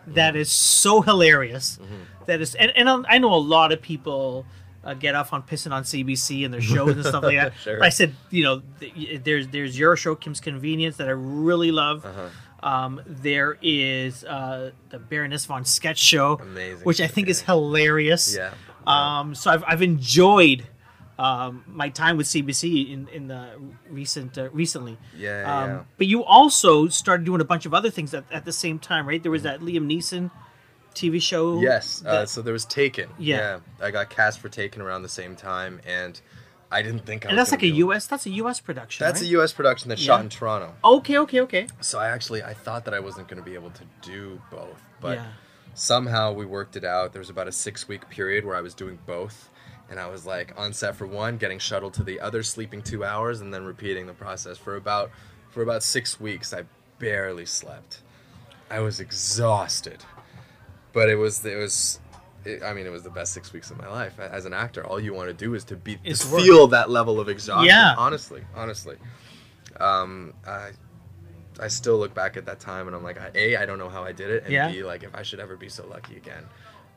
that is so hilarious. Mm-hmm. That is, and, and I know a lot of people. Uh, get off on pissing on CBC and their shows and stuff like that. Sure. I said, you know, th- there's there's your show, Kim's Convenience, that I really love. Uh-huh. Um, there is uh, the Baroness von Sketch show, Amazing which I think is hilarious. Yeah. Um, so I've, I've enjoyed um, my time with CBC in in the recent uh, recently. Yeah, Um, yeah. But you also started doing a bunch of other things at, at the same time, right? There was that Liam Neeson TV show. Yes. Uh, so there was Taken. Yeah. I got cast for Taken around the same time, and I didn't think I and was that's like a U.S. That's a U.S. production. That's right? a U.S. production that's Yeah. shot in Toronto. Okay, okay, okay. So I actually I thought that I wasn't going to be able to do both, but Yeah. somehow we worked it out. There was about a six week period where I was doing both, and I was like on set for one, getting shuttled to the other, sleeping two hours, and then repeating the process for about for about six weeks. I barely slept. I was exhausted, but it was it was. It, I mean, it was the best six weeks of my life as an actor. All you want to do is to be to feel that level of exhaustion. Yeah. honestly, honestly. Um, I I still look back at that time and I'm like, a, I don't know how I did it, and Yeah. b, like if I should ever be so lucky again.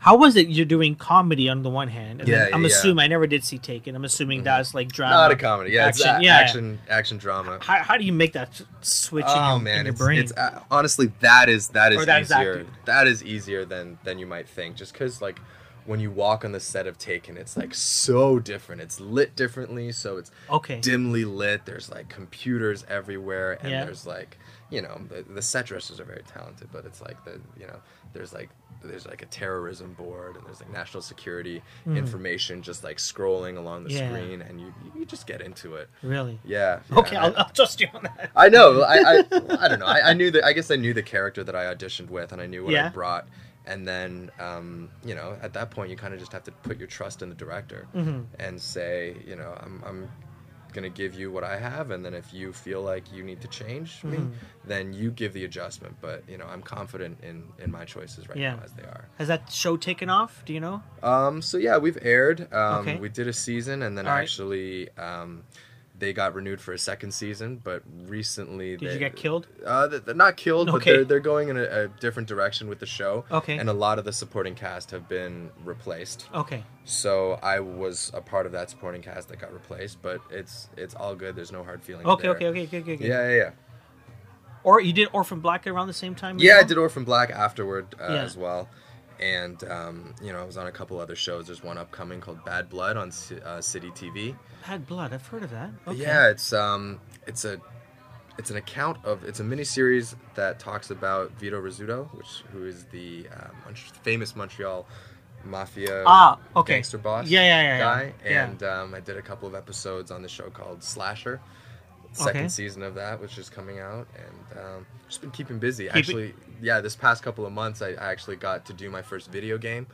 How was it? You're doing comedy on the one hand, and Yeah, then I'm yeah, yeah. assuming I never did see Taken. I'm assuming that's like drama, Not a comedy, yeah, action, it's a- yeah. action, action drama. How, how do you make that switch in Oh your, man, in your it's, brain? it's uh, honestly that is that is that easier. acting. that is easier than than you might think. Just because like when you walk on the set of Taken, it's like so different. It's lit differently, so it's Okay. dimly lit. There's like computers everywhere, and Yeah. there's like you know the, the set dressers are very talented, but it's like the you know there's like there's like a terrorism board and there's like national security information just like scrolling along the. Yeah. screen, and you you just get into it. really? Yeah. yeah, Okay, I- I'll, I'll trust you on that. I know. I, I I don't know. I, I knew that. I guess I knew the character that I auditioned with, and I knew what Yeah. I brought. And then, um, you know, at that point, you kind of just have to put your trust in the director Mm-hmm. and say, you know, I'm I'm gonna give you what I have, and then if you feel like you need to change me, Mm-hmm. then you give the adjustment. But you know, I'm confident in in my choices right Yeah. now as they are. Has that show taken off? Do you know? Um, so yeah, we've aired. Um, Okay. We did a season, and then All right. actually, um, they got renewed for a second season. But recently, Did they, you get killed? Uh, they're not killed, but they're they're going in a, a different direction with the show. Okay. And a lot of the supporting cast have been replaced. Okay. So I was a part of that supporting cast that got replaced, but it's it's all good. There's no hard feelings. Okay. there. Okay. Okay. Okay. Okay. Yeah, yeah, yeah. Or you did Orphan Black around the same time? Yeah, I did Orphan Black afterward uh, Yeah. as well. And um, you know, I was on a couple other shows. There's one upcoming called Bad Blood on C- uh, City TV. Bad Blood. I've heard of that. Okay. Yeah, it's um, it's a, it's an account of it's a miniseries that talks about Vito Rizzuto, which who is the uh, Mon- famous Montreal mafia Ah, okay. gangster boss Yeah, yeah, yeah, yeah. guy. Yeah. And um, I did a couple of episodes on the show called Slasher, second Okay. season of that, which is coming out, and um, just been keeping busy. it- actually, yeah, this past couple of months, I, I actually got to do my first video game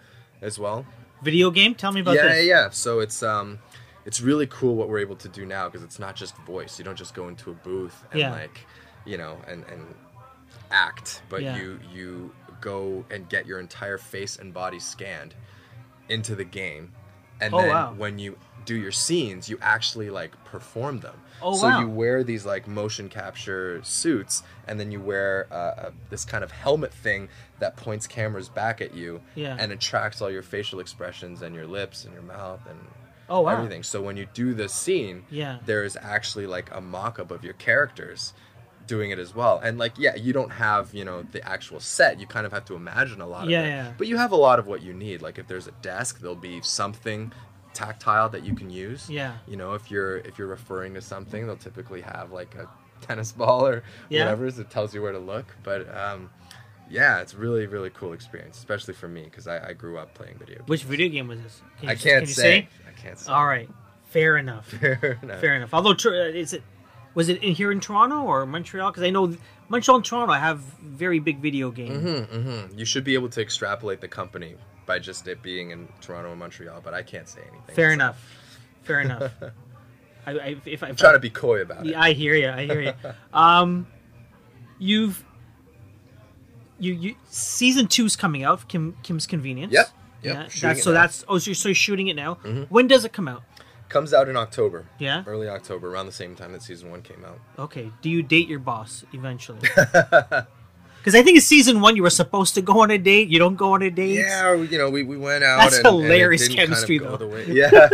as well. Video game? Tell me about yeah, this. yeah, yeah. So it's um, it's really cool what we're able to do now because it's not just voice. You don't just go into a booth and Yeah. like, you know, and and act, but Yeah. you you go and get your entire face and body scanned into the game, and Oh, then wow. when you do your scenes, you actually like perform them. Oh, so wow. you wear these like motion capture suits, and then you wear uh, uh, this kind of helmet thing that points cameras back at you, Yeah. and it tracks all your facial expressions and your lips and your mouth and Oh, wow. everything. So when you do the scene, Yeah. there is actually like a mock-up of your characters doing it as well. And like, yeah, you don't have you know the actual set. You kind of have to imagine a lot Yeah, of it. yeah. But you have a lot of what you need. Like if there's a desk, there'll be something tactile that you can use. Yeah. You know, if you're if you're referring to something, they'll typically have like a tennis ball or Yeah. whatever that tells you where to look. But um, yeah, it's really really cool experience, especially for me because I, I grew up playing video games. Which video game was this? Can you, I can't can you say. I can't say. All right. Fair enough. Fair enough. Fair enough. Although, uh, is it was it in here in Toronto or Montreal? Because I know Montreal and Toronto have very big video game. Mm-hmm. You should be able to extrapolate the company by just it being in Toronto and Montreal, but I can't say anything. Fair So enough. Fair enough. I, I, if I, I'm if trying I, to be coy about it. I hear you. I hear you. um, you've you you season two's coming out. Kim Kim's Convenience. Yep. Yep, Yeah, that's, so now. that's oh so you're, so you're shooting it now. Mhm. When does it come out? Comes out in October. Yeah. Early October, around the same time that season one came out. Okay. Do you date your boss eventually? Because I think in season one you were supposed to go on a date. You don't go on a date. Yeah, we- you know, we, we went out. That's and, and hilarious didn't kind of chemistry, though. Yeah,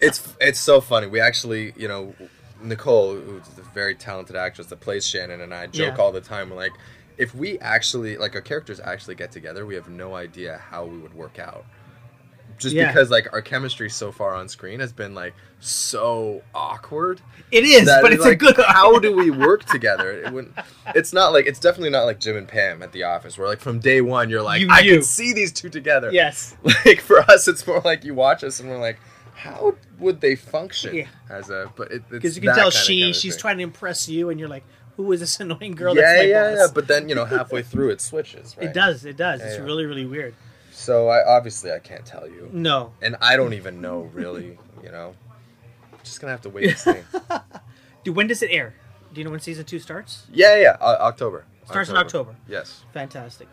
it's it's so funny. We actually, you know, Nicole, who's a very talented actress that plays Shannon, and I joke Yeah. all the time. We're like, if we actually, like, our characters actually get together, we have no idea how we would work out. Just Yeah. because, like, our chemistry so far on screen has been like so awkward. It is, but it's it's a good. how do we work together? It wouldn't, it's not like it's definitely not like Jim and Pam at the office, where like from day one you're like, You I knew. can see these two together. Yes. Like for us, it's more like you watch us and we're like, how would they function Yeah. as a? But it, Because you can tell she she's trying to impress you, and you're like, "Who is this annoying girl?" Yeah, yeah, yeah. But then you know, halfway through it switches. Right? It does. It does. Yeah, it's yeah. really, really weird. So I obviously I can't tell you, No. and I don't even know really. You know, just gonna have to wait and see. Dude, when does it air? Do you know when season two starts? yeah, yeah. Uh, October. Starts in October. Yes. Fantastic.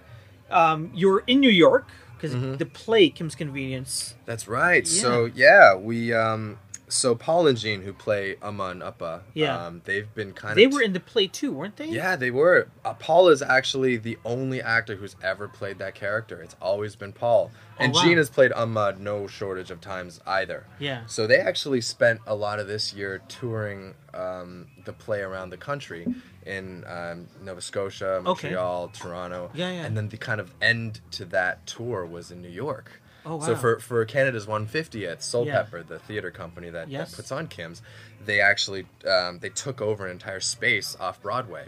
Um, you're in New York because Mm-hmm. the play Kim's Convenience. That's right. So yeah, we um so Paul and Jean who play Amma and Uppa, Yeah. um, they've been kind They of They were in the play too, weren't they? Yeah, they were. Uh, Paul is actually the only actor who's ever played that character. It's always been Paul. And Oh, wow. Jean has played Umma no shortage of times either. Yeah. So they actually spent a lot of this year touring um, the play around the country in um, Nova Scotia, Montreal, Toronto. Yeah, yeah. And then the kind of end to that tour was in New York. Oh, So for, for Canada's 150th, Soul Yeah. Pepper, the theater company that, Yes. that puts on Kim's, they actually um, they took over an entire space off Broadway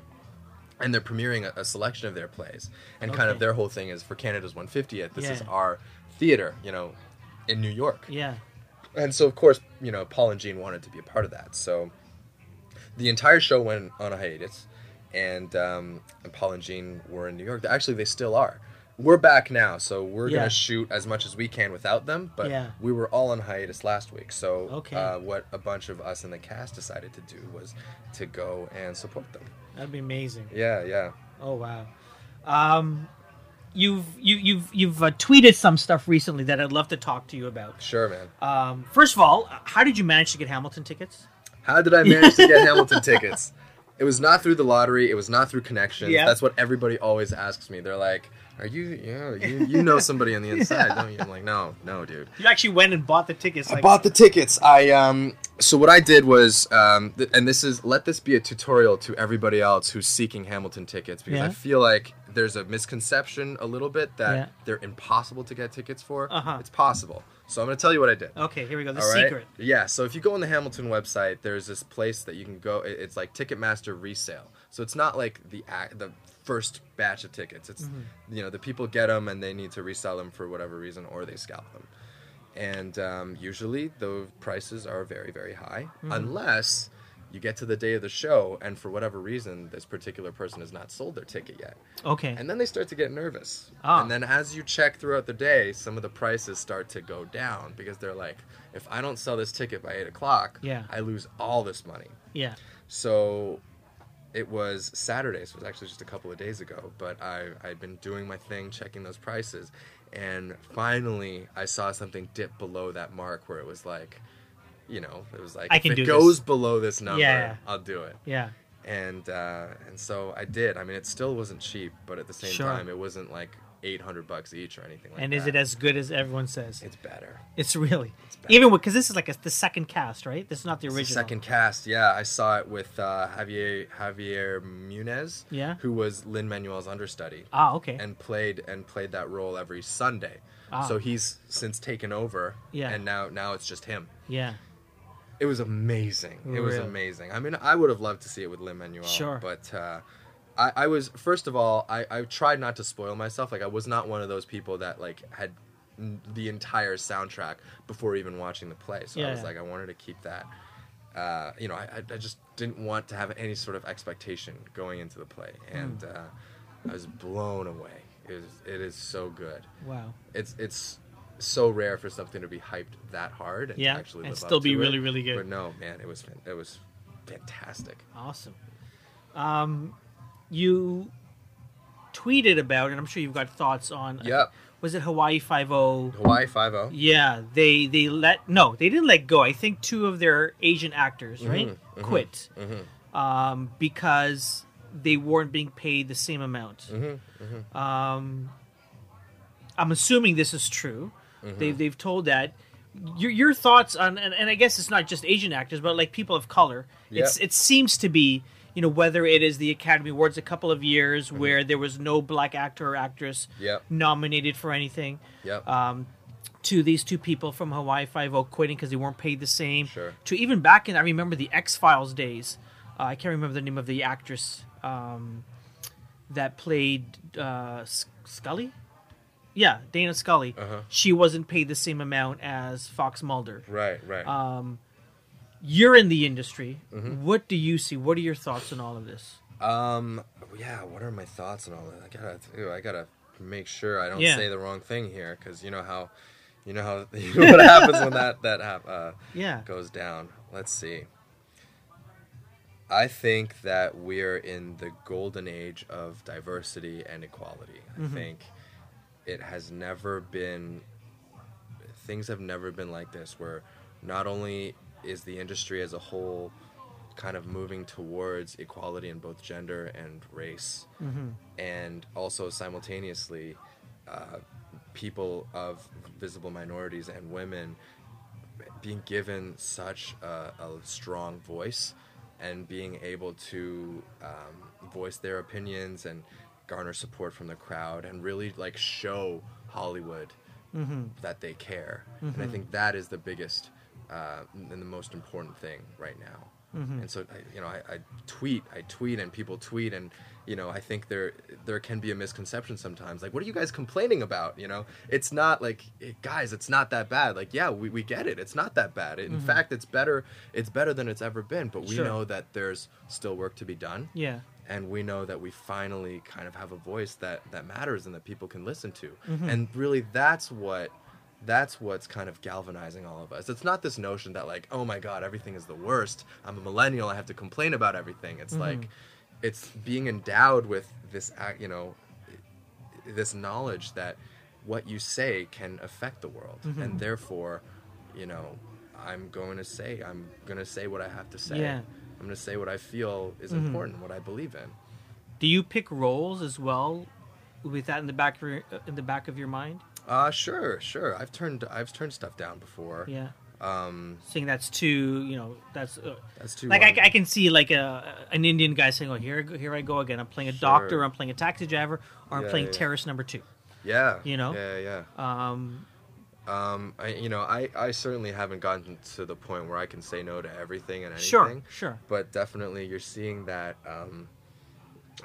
and they're premiering a, a selection of their plays. And kind of their whole thing is for Canada's 150th, this is our theater, you know, in New York. Yeah. And so, of course, you know, Paul and Jean wanted to be a part of that. So the entire show went on a hiatus, and, um, and Paul and Jean were in New York. Actually, they still are. We're back now, so we're Yeah. gonna shoot as much as we can without them. But Yeah. we were all on hiatus last week, so Okay. uh, what a bunch of us in the cast decided to do was to go and support them. That'd be amazing. Yeah, yeah. Oh wow. Um, you've you, you've you've uh, tweeted some stuff recently that I'd love to talk to you about. Sure, man. Um, first of all, how did you manage to get Hamilton tickets? How did I manage to get Hamilton tickets? It was not through the lottery. It was not through connections. That's what everybody always asks me. They're like, "Are you? Yeah, you you know somebody on the inside, don't you?" I'm like, "No, no, dude." You actually went and bought the tickets. Like, I bought the tickets. I um. So what I did was um, th- and this is let this be a tutorial to everybody else who's seeking Hamilton tickets because Yeah. I feel like there's a misconception a little bit that Yeah. they're impossible to get tickets for. Uh-huh. It's possible. So I'm going to tell you what I did. Okay, here we go. The All right? secret. Yeah. So if you go on the Hamilton website, there's this place that you can go. It's like Ticketmaster resale. So it's not like the the first batch of tickets. It's Mm-hmm. you know the people get them and they need to resell them for whatever reason or they scalp them. And um, usually the prices are very very high Mm-hmm. unless you get to the day of the show, and for whatever reason, this particular person has not sold their ticket yet. Okay. And then they start to get nervous. Ah. And then as you check throughout the day, some of the prices start to go down because they're like, if I don't sell this ticket by 8 o'clock, Yeah. I lose all this money. yeah. So it was Saturday, so it was actually just a couple of days ago, but I, I'd been doing my thing, checking those prices, and finally I saw something dip below that mark where it was like, you know, it was like, I if can it do goes this. below this number, Yeah. I'll do it Yeah. and uh, and so I did. I mean, it still wasn't cheap, but at the same Sure. time, it wasn't like eight hundred bucks each or anything like that. And is it as good as everyone says? It's better. It's really better. even because this is like a, the second cast, right? This is not the It's the original. second cast, yeah, I saw it with uh, Javier Javier Muñoz, Yeah. who was Lin Manuel's understudy, Ah, okay. and played and played that role every Sunday. Ah. So he's since taken over, Yeah. and now now it's just him. yeah. It was amazing. It was amazing. I mean, I would have loved to see it with Lin Manuel. Sure. But uh, I, I was first of all, I, I tried not to spoil myself. Like I was not one of those people that like had n- the entire soundtrack before even watching the play. So I was yeah. like, I wanted to keep that. Uh, you know, I, I- just didn't want to have any sort of expectation going into the play, Hmm. and uh, I was blown away. It is, it is so good. Wow. It's it's so rare for something to be hyped that hard and Yeah, actually and still be really, it. really good. But no, man, it was it was fantastic. Awesome. Um, you tweeted about, and I'm sure you've got thoughts on. Yep. Was it Hawaii Five O? Hawaii Five O. Yeah, they they let no, they didn't let go. I think two of their Asian actors, right, mhm, quit mhm. um, because they weren't being paid the same amount. Mm-hmm. Um, I'm assuming this is true. Mm-hmm. They've they've told that. Your your thoughts on and, and I guess it's not just Asian actors, but like people of color. It's Yeah. it seems to be you know whether it is the Academy Awards a couple of years Mm-hmm. where there was no black actor or actress Yep. nominated for anything. Yep. Um, to these two people from Hawaii Five O quitting because they weren't paid the same. Sure. To even back in, I remember the X Files days. Uh, I can't remember the name of the actress um, that played uh, Scully. Yeah, Dana Scully. Uh-huh. She wasn't paid the same amount as Fox Mulder. right. Right. Um, you're in the industry. Mm-hmm. What do you see? What are your thoughts on all of this? um. Yeah. What are my thoughts on all that? I gotta. Ew, I gotta make sure I don't Yeah. say the wrong thing here because you know how, you know how you know what happens when that that hap- uh, Yeah. goes down. Let's see. I think that we're in the golden age of diversity and equality. I think it has never been things have never been like this where not only is the industry as a whole kind of moving towards equality in both gender and race. And also simultaneously uh, people of visible minorities and women being given such a, a strong voice and being able to um, voice their opinions and garner support from the crowd and really like show Hollywood that they care. And I think that is the biggest uh, and the most important thing right now. Mm-hmm. And so, I, you know, I, I tweet, I tweet, and people tweet, and you know, I think there there can be a misconception sometimes. Like, what are you guys complaining about? You know, it's not like, guys, it's not that bad. Like, yeah, we, we get it. It's not that bad. In mm-hmm. fact, it's better. It's better than it's ever been. But we Sure. know that there's still work to be done Yeah. and we know that we finally kind of have a voice that that matters and that people can listen to mm-hmm. and really that's what that's what's kind of galvanizing all of us. It's not this notion that like oh my god everything is the worst. I'm a millennial. I have to complain about everything. It's mm-hmm. like it's being endowed with this you know this knowledge that what you say can affect the world. Mm-hmm. And therefore you know i'm going to say i'm going to say what i have to say. Yeah. i'm going to say what i feel is mm-hmm. important what i believe in. Do you pick roles as well, with that in the back of your, in the back of your mind? Uh sure sure i've turned i've turned stuff down before Yeah. um Saying that's too, you know, that's uh, that's too like I, I can see like a an Indian guy saying, "Oh, here, go- here I go again. I'm playing a Sure. doctor, I'm playing a taxi driver, or I'm Yeah, playing yeah. terrorist number two. yeah you know? yeah yeah Um, um i you know i i certainly haven't gotten to the point where i can say no to everything and anything sure, sure. but definitely you're seeing that um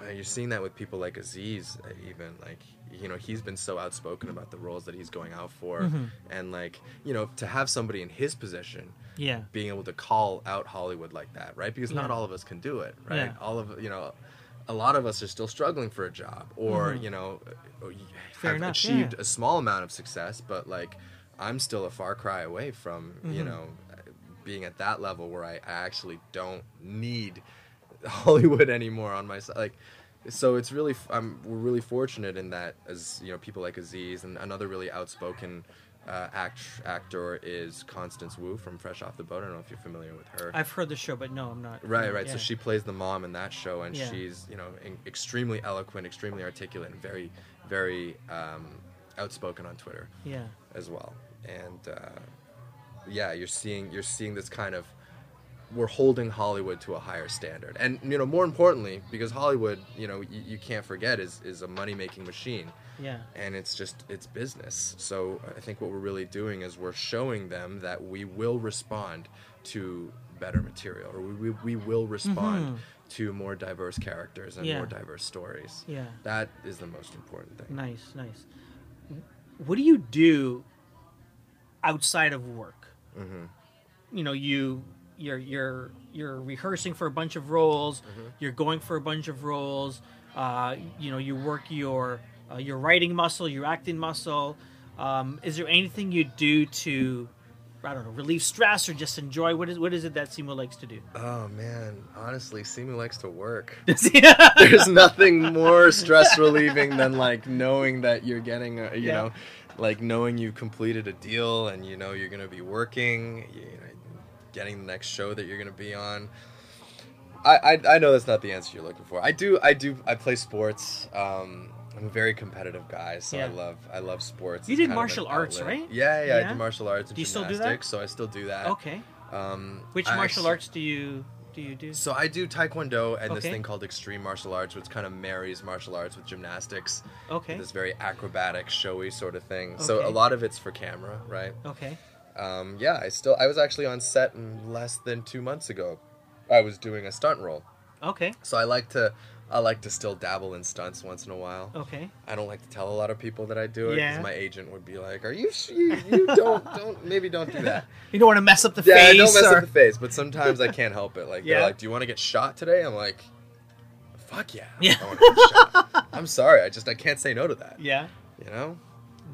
Uh, you're seeing that with people like Aziz, uh, even like you know he's been so outspoken about the roles that he's going out for, Mm-hmm. and like you know to have somebody in his position Yeah. being able to call out Hollywood like that, right? Because not all of us can do it, right? Yeah. All of you know, a lot of us are still struggling for a job, or you know, uh, you Mm-hmm. Fair have enough, achieved yeah. a small amount of success, but like I'm still a far cry away from you Mm-hmm. know being at that level where I, I actually don't need Hollywood anymore on my side. Like, so it's really we're really fortunate in that as you know people like Aziz and another really outspoken uh, act actor is Constance Wu from Fresh Off the Boat. I don't know if you're familiar with her. I've heard the show, but no, I'm not. Right, right. Yeah. So she plays the mom in that show, and Yeah. she's you know in, extremely eloquent, extremely articulate, and very, very um, outspoken on Twitter Yeah. as well. And uh, yeah, you're seeing you're seeing this kind of we're holding Hollywood to a higher standard, and you know more importantly, because Hollywood, you know, you, you can't forget is is a money making machine Yeah. and it's just it's business so i think what we're really doing is we're showing them that we will respond to better material or we, we, we will respond to more diverse characters and Mm-hmm. Yeah. more diverse stories Yeah. that is the most important thing Nice, nice. What do you do outside of work? Mm-hmm. You know, you you're you're you're rehearsing for a bunch of roles. Mm-hmm. You're going for a bunch of roles. Uh, you know, you work your uh, your writing muscle, your acting muscle. Um, is there anything you do to I don't know, relieve stress or just enjoy? What is what is it that Simu likes to do? oh man honestly simu likes to work there's nothing more stress relieving than like knowing that you're getting a, you Yeah. know like knowing you've completed a deal and you know you're going to be working you know getting the next show that you're going to be on I, I i know that's not the answer you're looking for i do i do i play sports um I'm a very competitive guy, so I love I love sports. You It's did kind of an martial arts, outlet. right? Yeah, yeah, I Yeah? do martial arts and Do you still do that? so I still do that. Okay. Um, Which I martial actually- arts do you do you do? so I do taekwondo and this thing called extreme martial arts, which kind of marries martial arts with gymnastics. Okay. This very acrobatic, showy sort of thing. So a lot of it's for camera, right? Okay. Um, yeah, I still I was actually on set less than two months ago. I was doing a stunt role, Okay. so I like to I like to still dabble in stunts once in a while. Okay. I don't like to tell a lot of people that I do it because Yeah. my agent would be like, "Are you you, you don't don't maybe don't do that." You don't want to mess up the Yeah, face. Yeah, don't mess or... up the face. But sometimes I can't help it. Like Yeah. they're like, "Do you want to get shot today?" I'm like, "Fuck yeah!" Yeah. I wanna get shot. I'm sorry. I just I can't say no to that. Yeah. You know.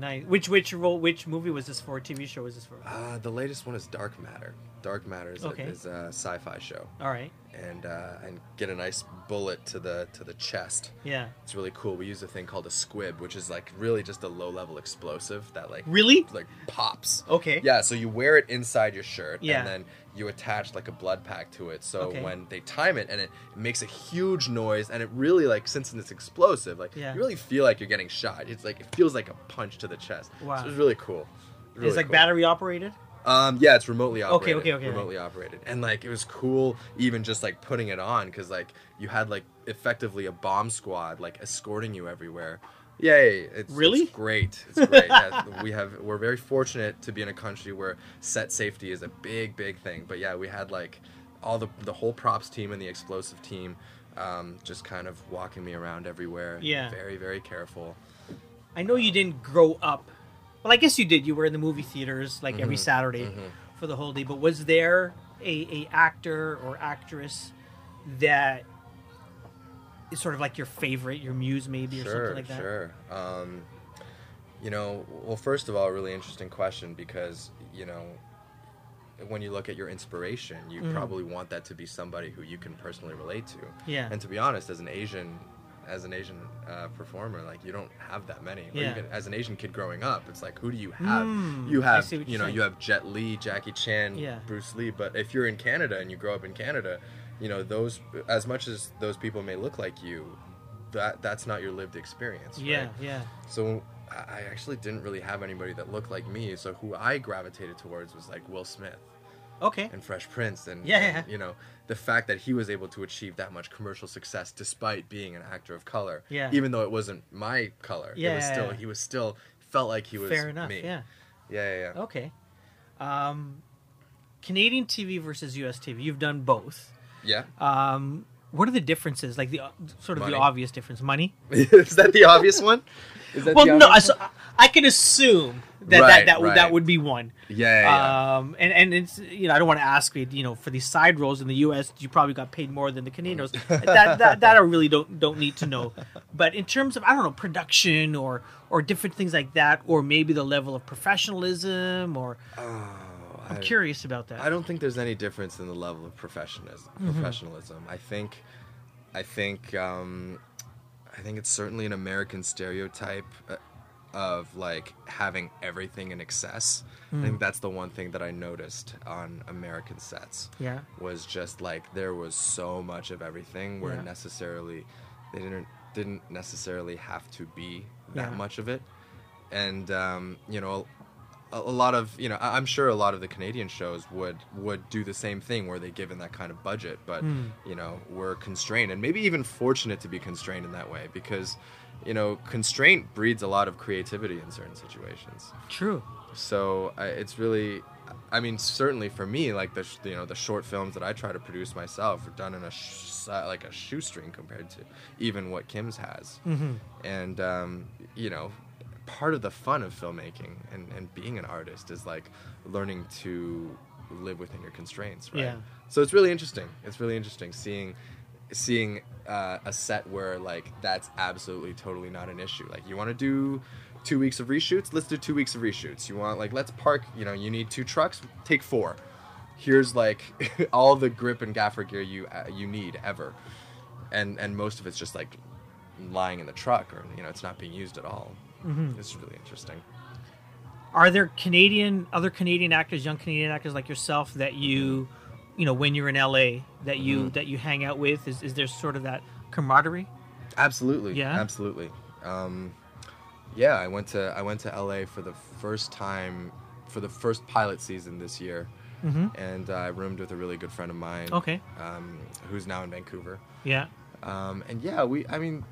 Nice. Which which role? Which movie was this for? TV show was this for? Uh, the latest one is Dark Matter. Dark Matter is, Okay. a, is a sci-fi show, All right. And uh, and get a nice bullet to the to the chest. Yeah. It's really cool. We use a thing called a squib, which is like really just a low-level explosive that like Really? like pops. Okay. Yeah, so you wear it inside your shirt, Yeah. and then you attach like a blood pack to it. So Okay. when they time it, and it, it makes a huge noise, and it really like since it's explosive, like Yeah. you really feel like you're getting shot. It's like it feels like a punch to the chest. Wow. so it's really cool. Really it's like cool. battery operated. Um, yeah, it's remotely operated. okay, okay. okay. Remotely operated, and like it was cool, even just like putting it on, because like you had like effectively a bomb squad like escorting you everywhere. Yay! It's, Really? it's great. It's great. yeah, we have we're very fortunate to be in a country where set safety is a big, big thing. But yeah, we had like all the the whole props team and the explosive team, um, just kind of walking me around everywhere. Yeah. Very, very careful. I know you didn't grow up. Well, I guess you did. You were in the movie theaters like every Mm-hmm. Saturday for the whole day. But was there a, a actor or actress that is sort of like your favorite, your muse maybe, or something like that? Sure. Um, you know, well, first of all, a really interesting question because you know, when you look at your inspiration, you probably want that to be somebody who you can personally relate to. Mm-hmm. Yeah. And to be honest, as an Asian, as an Asian uh, performer, like you don't have that many. Or Yeah. even as an Asian kid growing up, it's like who do you have? Mm, you have, you know, saying. you have Jet Li, Jackie Chan, Yeah. Bruce Lee. But if you're in Canada and you grow up in Canada, you know those as much as those people may look like you, that that's not your lived experience. Yeah, right? yeah. So I I actually didn't really have anybody that looked like me. So who I gravitated towards was like Will Smith Okay. and Fresh Prince, and, Yeah, and, yeah. you know the fact that he was able to achieve that much commercial success despite being an actor of color. Yeah. Even though it wasn't my color, Yeah, it was yeah, still yeah. he was still felt like he was Fair enough. me. Yeah. Yeah, yeah, yeah. Okay. Um, Canadian TV versus US TV. You've done both. Yeah. Um, what are the differences? Like the uh, sort of Money. the obvious difference, money. is that the obvious one? Is that Well, no, I, so, I can assume that Right, that that, would that would be one. Yeah, yeah. Um, and and it's you know I don't want to ask you you know for these side roles in the U.S. you probably got paid more than the Canadian roles. that, that that I really don't don't need to know. But in terms of I don't know production or or different things like that, or maybe the level of professionalism, or I'm I- curious about that. I don't think there's any difference in the level of professionalism. Mm-hmm. Professionalism. I think, I think, um, I think it's certainly an American stereotype uh, of like having everything in excess. I Mm. think that's the one thing that I noticed on American sets. Yeah. was just like there was so much of everything where Yeah. necessarily they didn't didn't necessarily have to be that Yeah. much of it, and um, you know a, lot of you know I'm sure a lot of the Canadian shows would would do the same thing where they given that kind of budget, but Hmm. you know we're constrained and maybe even fortunate to be constrained in that way because you know constraint breeds a lot of creativity in certain situations. True. So I, it's really, I mean, certainly for me, like the sh- you know the short films that I try to produce myself are done in a sh- si- like a shoestring compared to even what Kim's has, Mm-hmm. and um, you know, part of the fun of filmmaking and, and being an artist is like learning to live within your constraints, right? Yeah. So it's really interesting. It's really interesting seeing seeing uh, a set where like that's absolutely totally not an issue. Like you want to do two weeks of reshoots, let's do two weeks of reshoots. You want like let's park. You know, you need two trucks, take four. Here's like all the grip and gaffer gear you uh, you need ever, and and most of it's just like lying in the truck or you know it's not being used at all. Mm-hmm. It's really interesting. Are there Canadian other Canadian actors, young Canadian actors like yourself that you, you know, when you're in LA that you Mm-hmm. that you hang out with? Is is there sort of that camaraderie? Absolutely. Yeah? Absolutely. Um, yeah, I went to I went to LA for the first time for the first pilot season this year, and uh, I roomed with a really good friend of mine. Mm-hmm. Okay. Um, who's now in Vancouver. Yeah. Um, and yeah, we. I mean,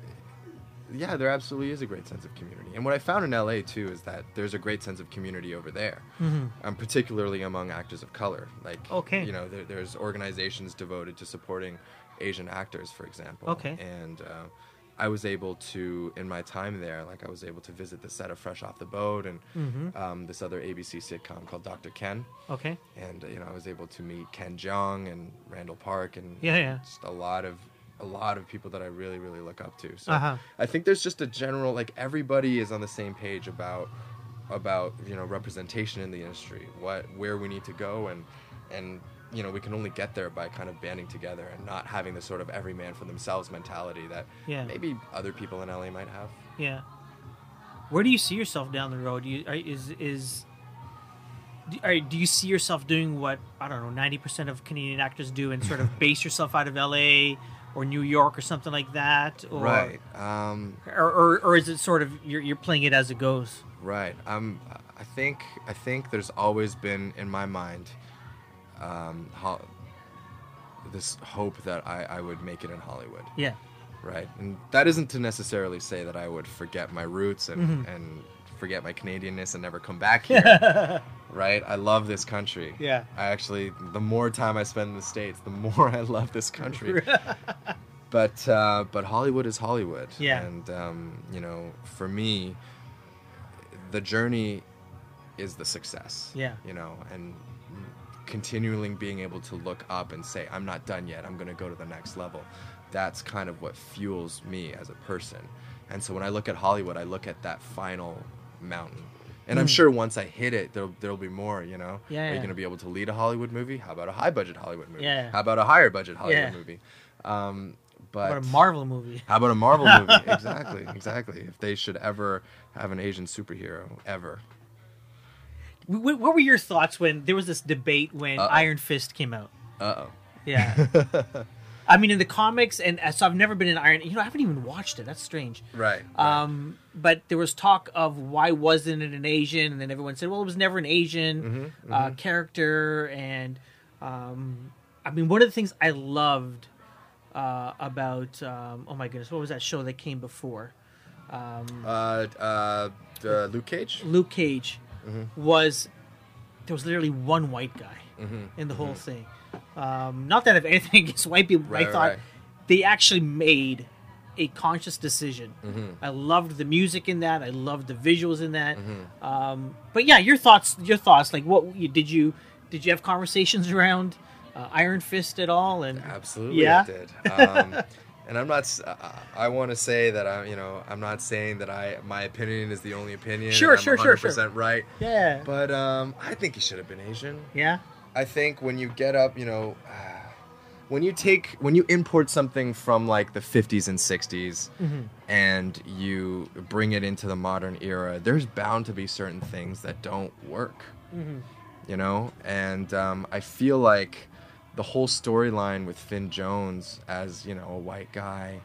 yeah, there absolutely is a great sense of community. And what I found in LA too is that there's a great sense of community over there, um, particularly among actors of color. Like, Okay. you know, there, there's organizations devoted to supporting Asian actors, for example. Okay. And uh, I was able to, in my time there, like I was able to visit the set of Fresh Off the Boat and Mm-hmm. um, this other ABC sitcom called Dr. Ken Okay. and uh, you know I was able to meet Ken Jeong and Randall Park and Yeah, yeah. just a lot of a lot of people that I really really look up to. So Uh-huh. I think there's just a general like everybody is on the same page about about you know representation in the industry, what where we need to go and and you know we can only get there by kind of banding together and not having the sort of every man for themselves mentality that Yeah. maybe other people in LA might have. Yeah. Where do you see yourself down the road? You, are, is is do you see yourself doing what I don't know ninety percent of Canadian actors do and sort of base yourself out of L.A. or New York or something like that? Or, Right. Um, Or, or, or is it sort of you're, you're playing it as it goes? Right. Um, I think I think there's always been in my mind um, ho- this hope that I, I would make it in Hollywood. Yeah. Right. And that isn't to necessarily say that I would forget my roots and, Mm-hmm. and forget my Canadianness and never come back here. right. I love this country. Yeah. I actually, the more time I spend in the states, the more I love this country. but uh, but Hollywood is Hollywood. Yeah. And um, you know, for me, the journey is the success. Yeah. You know, and continually being able to look up and say, I'm not done yet. I'm going to go to the next level. That's kind of what fuels me as a person. And so when I look at Hollywood, I look at that final mountain. And I'm sure once I hit it, there'll, there'll be more, you know? Hmm. Yeah, Are you going to be able to lead a Hollywood movie? How about a high budget Hollywood movie? Yeah. How about a higher budget Hollywood Yeah. movie? Um, but What a Marvel movie. how about a Marvel movie? exactly, exactly. If they should ever have an Asian superhero, ever. Wh- wh- What were your thoughts when there was this debate when Uh-oh. Iron Fist came out? Uh oh. Yeah. I mean, in the comics, and uh, so I've never been in Iron. You know, I haven't even watched it. That's strange. Right. Um, but there was talk of why wasn't it an Asian, and then everyone said, well, it was never an Asian Mm-hmm, Uh, character. And um, I mean, one of the things I loved uh, about um, oh my goodness, what was that show that came before uh, uh, uh, Luke Cage. Luke Cage Mm-hmm. was there was literally one white guy in the whole thing. Um, not that I have anything against white people, Right, I thought right. they actually made a conscious decision. Mm-hmm. I loved the music in that. I loved the visuals in that. Mm-hmm. Um, but yeah, your thoughts. Your thoughts. Like, what you, did you did you have conversations around uh, Iron Fist at all? And Absolutely, Yeah? Did. Um, and I'm not. uh, I want to say that I'm. you know, I'm not saying that I my opinion is the only opinion. Sure, sure, sure, sure. 100% right. yeah, But um, I think he should have been Asian. yeah, I think when you get up, you know, when you take when you import something from like the 50s and 60s Mm-hmm. and you bring it into the modern era, there's bound to be certain things that don't work. Mm-hmm. You know, and um, I feel like the whole storyline with Finn Jones as you know a white guy.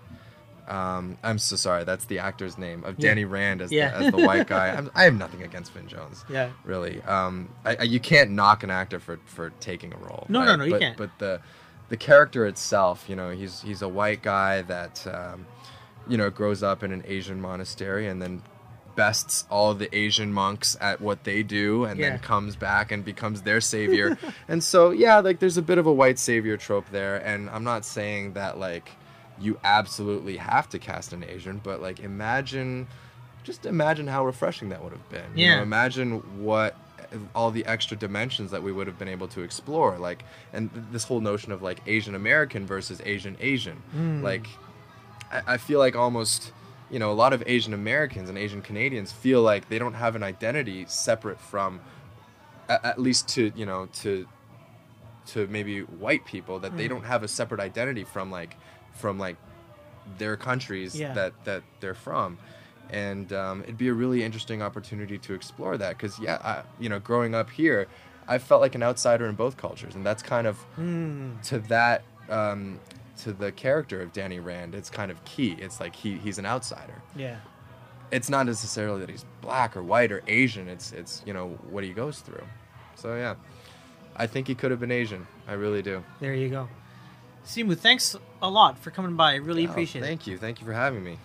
Um, I'm so sorry. That's the actor's name of Yeah. Danny Rand as, Yeah. the, as the white guy. I'm, I have nothing against Finn Jones yeah. really. Um, I, I, you can't knock an actor for, for taking a role. No, no, right? no, you but, can't. But the the character itself, you know, he's he's a white guy that um, you know grows up in an Asian monastery and then bests all the Asian monks at what they do and Yeah. then comes back and becomes their savior. and so yeah, like there's a bit of a white savior trope there and I'm not saying that like you absolutely have to cast an Asian, but like imagine just imagine how refreshing that would have been. You Yeah. know, imagine what all the extra dimensions that we would have been able to explore like and th- this whole notion of like asian american versus asian asian Hmm. like I, I feel like almost you know a lot of asian americans and asian canadians feel like they don't have an identity separate from at, at least to you know to to maybe white people that Hmm. they don't have a separate identity from like from like their countries Yeah. that that they're from and um, it'd be a really interesting opportunity to explore that because yeah I, you know growing up here i felt like an outsider in both cultures and that's kind of Hmm. to that um, to the character of danny rand it's kind of key it's like he, he's an outsider Yeah. it's not necessarily that he's black or white or asian it's it's you know what he goes through so yeah i think he could have been asian i really do There you go. Simu, thanks a lot for coming by. I really Oh, appreciate it. thank you thank you for having me